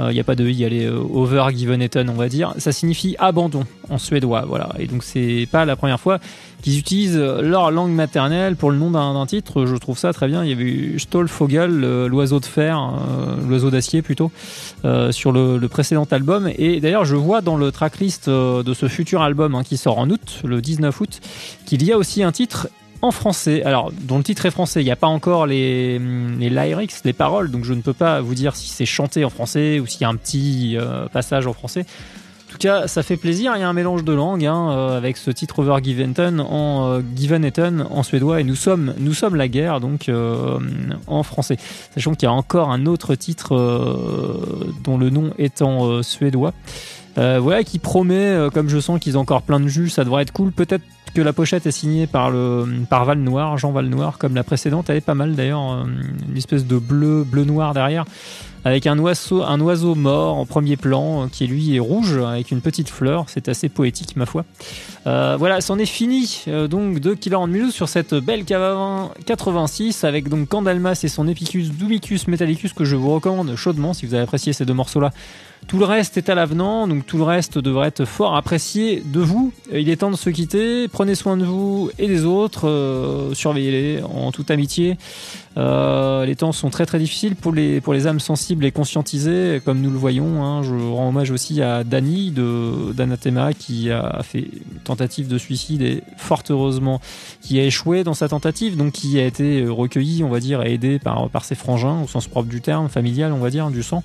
Il euh, n'y a pas de i, allez, euh, Over Given Eton, on va dire. Ça signifie abandon en suédois, voilà. Et donc, c'est pas la première fois qu'ils utilisent leur langue maternelle pour le nom d'un titre. Je trouve ça très bien. Il y avait eu Stollfogel, l'oiseau de fer, euh, l'oiseau d'acier plutôt, euh, sur le, précédent album. Et d'ailleurs, je vois dans le tracklist euh, de ce futur album hein, qui sort en août, le 19 août, qu'il y a aussi un titre en français. Alors, dont le titre est français, il n'y a pas encore les, les lyrics, les paroles, donc je ne peux pas vous dire si c'est chanté en français ou s'il y a un petit passage en français. En tout cas, ça fait plaisir. Il y a un mélange de langues hein, euh, avec ce titre Over Giventon en euh, en suédois et nous sommes nous sommes la guerre donc euh, en français. Sachant qu'il y a encore un autre titre dont le nom est en suédois. voilà qui promet, comme je sens qu'ils ont encore plein de jus, ça devrait être cool. Peut-être que la pochette est signée par le Val Noir, Jean Val Noir, comme la précédente. Elle est pas mal d'ailleurs, une espèce de bleu bleu noir derrière avec un oiseau, un oiseau mort en premier plan qui lui est rouge avec une petite fleur. C'est assez poétique ma foi. Euh, voilà, c'en est fini euh, donc de Killer and Mulhouse sur cette belle cave 86 avec donc Candalmas et son Epicus Dumicus Metallicus que je vous recommande chaudement si vous avez apprécié ces deux morceaux là. Tout le reste est à l'avenant, donc tout le reste devrait être fort apprécié de vous. Il est temps de se quitter. Prenez soin de vous et des autres. Euh, surveillez-les en toute amitié. Euh, les temps sont très très difficiles pour les pour les âmes sensibles et conscientisées, comme nous le voyons. Hein. Je rends hommage aussi à Dany d'Anathema qui a fait une tentative de suicide et fort heureusement qui a échoué dans sa tentative, donc qui a été recueilli, on va dire, et aidé par par ses frangins au sens propre du terme, familial, on va dire, du sang,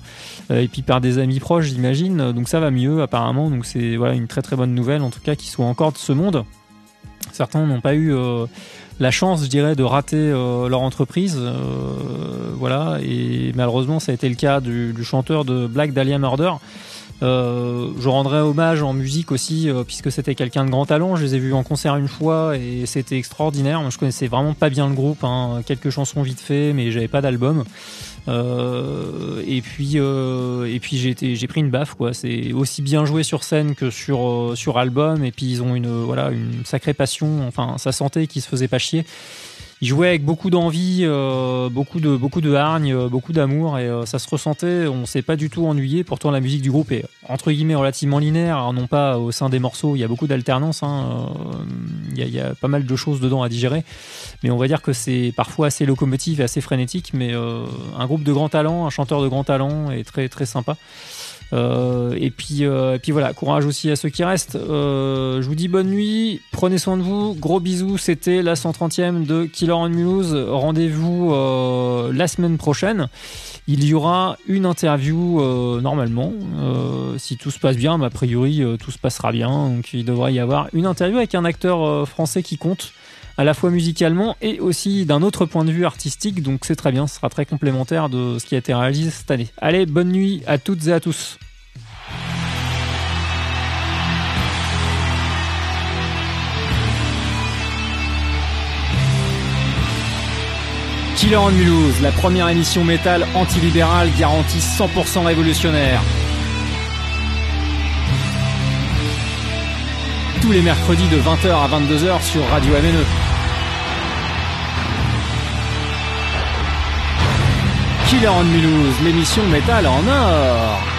euh, et puis par des amis proches, j'imagine. Donc ça va mieux apparemment. Donc c'est voilà une très très bonne nouvelle en tout cas qu'ils soient encore de ce monde. Certains n'ont pas eu euh, la chance, je dirais, de rater euh, leur entreprise. Euh, voilà, et malheureusement, ça a été le cas du, chanteur de Black Dahlia Murder. Je rendrai hommage en musique aussi, puisque c'était quelqu'un de grand talent. Je les ai vus en concert une fois et c'était extraordinaire. Moi, je connaissais vraiment pas bien le groupe, hein. quelques chansons vite fait, mais j'avais pas d'album. Euh, et puis euh, et puis j'ai pris une baffe quoi. C'est aussi bien joué sur scène que sur euh, sur album. Et puis ils ont une voilà une sacrée passion. Enfin, ça sentait qu'ils se faisaient pas chier il jouait avec beaucoup d'envie, euh, beaucoup de beaucoup de hargne, euh, beaucoup d'amour et euh, ça se ressentait. On s'est pas du tout ennuyé. Pourtant, la musique du groupe est entre guillemets relativement linéaire, non pas au sein des morceaux. Il y a beaucoup d'alternance. Hein, il, il, y a, pas mal de choses dedans à digérer, mais on va dire que c'est parfois assez locomotive et assez frénétique. Mais un groupe de grand talent, un chanteur de grand talent est très très sympa. Euh, et puis, euh, et puis voilà, courage aussi à ceux qui restent. Euh, je vous dis bonne nuit, prenez soin de vous, gros bisous. C'était la 130e de Killer on Muse. Rendez-vous la semaine prochaine. Il y aura une interview normalement, si tout se passe bien. Mais a priori, tout se passera bien. Donc il devrait y avoir une interview avec un acteur français qui compte à la fois musicalement et aussi d'un autre point de vue artistique. Donc c'est très bien, ce sera très complémentaire de ce qui a été réalisé cette année. Allez, bonne nuit à toutes et à tous. Killer en Mulhouse, la première émission métal antilibérale garantie 100% révolutionnaire. Tous les mercredis de 20h à 22h sur Radio MNE. Killer on Mulhouse, l'émission métal en or.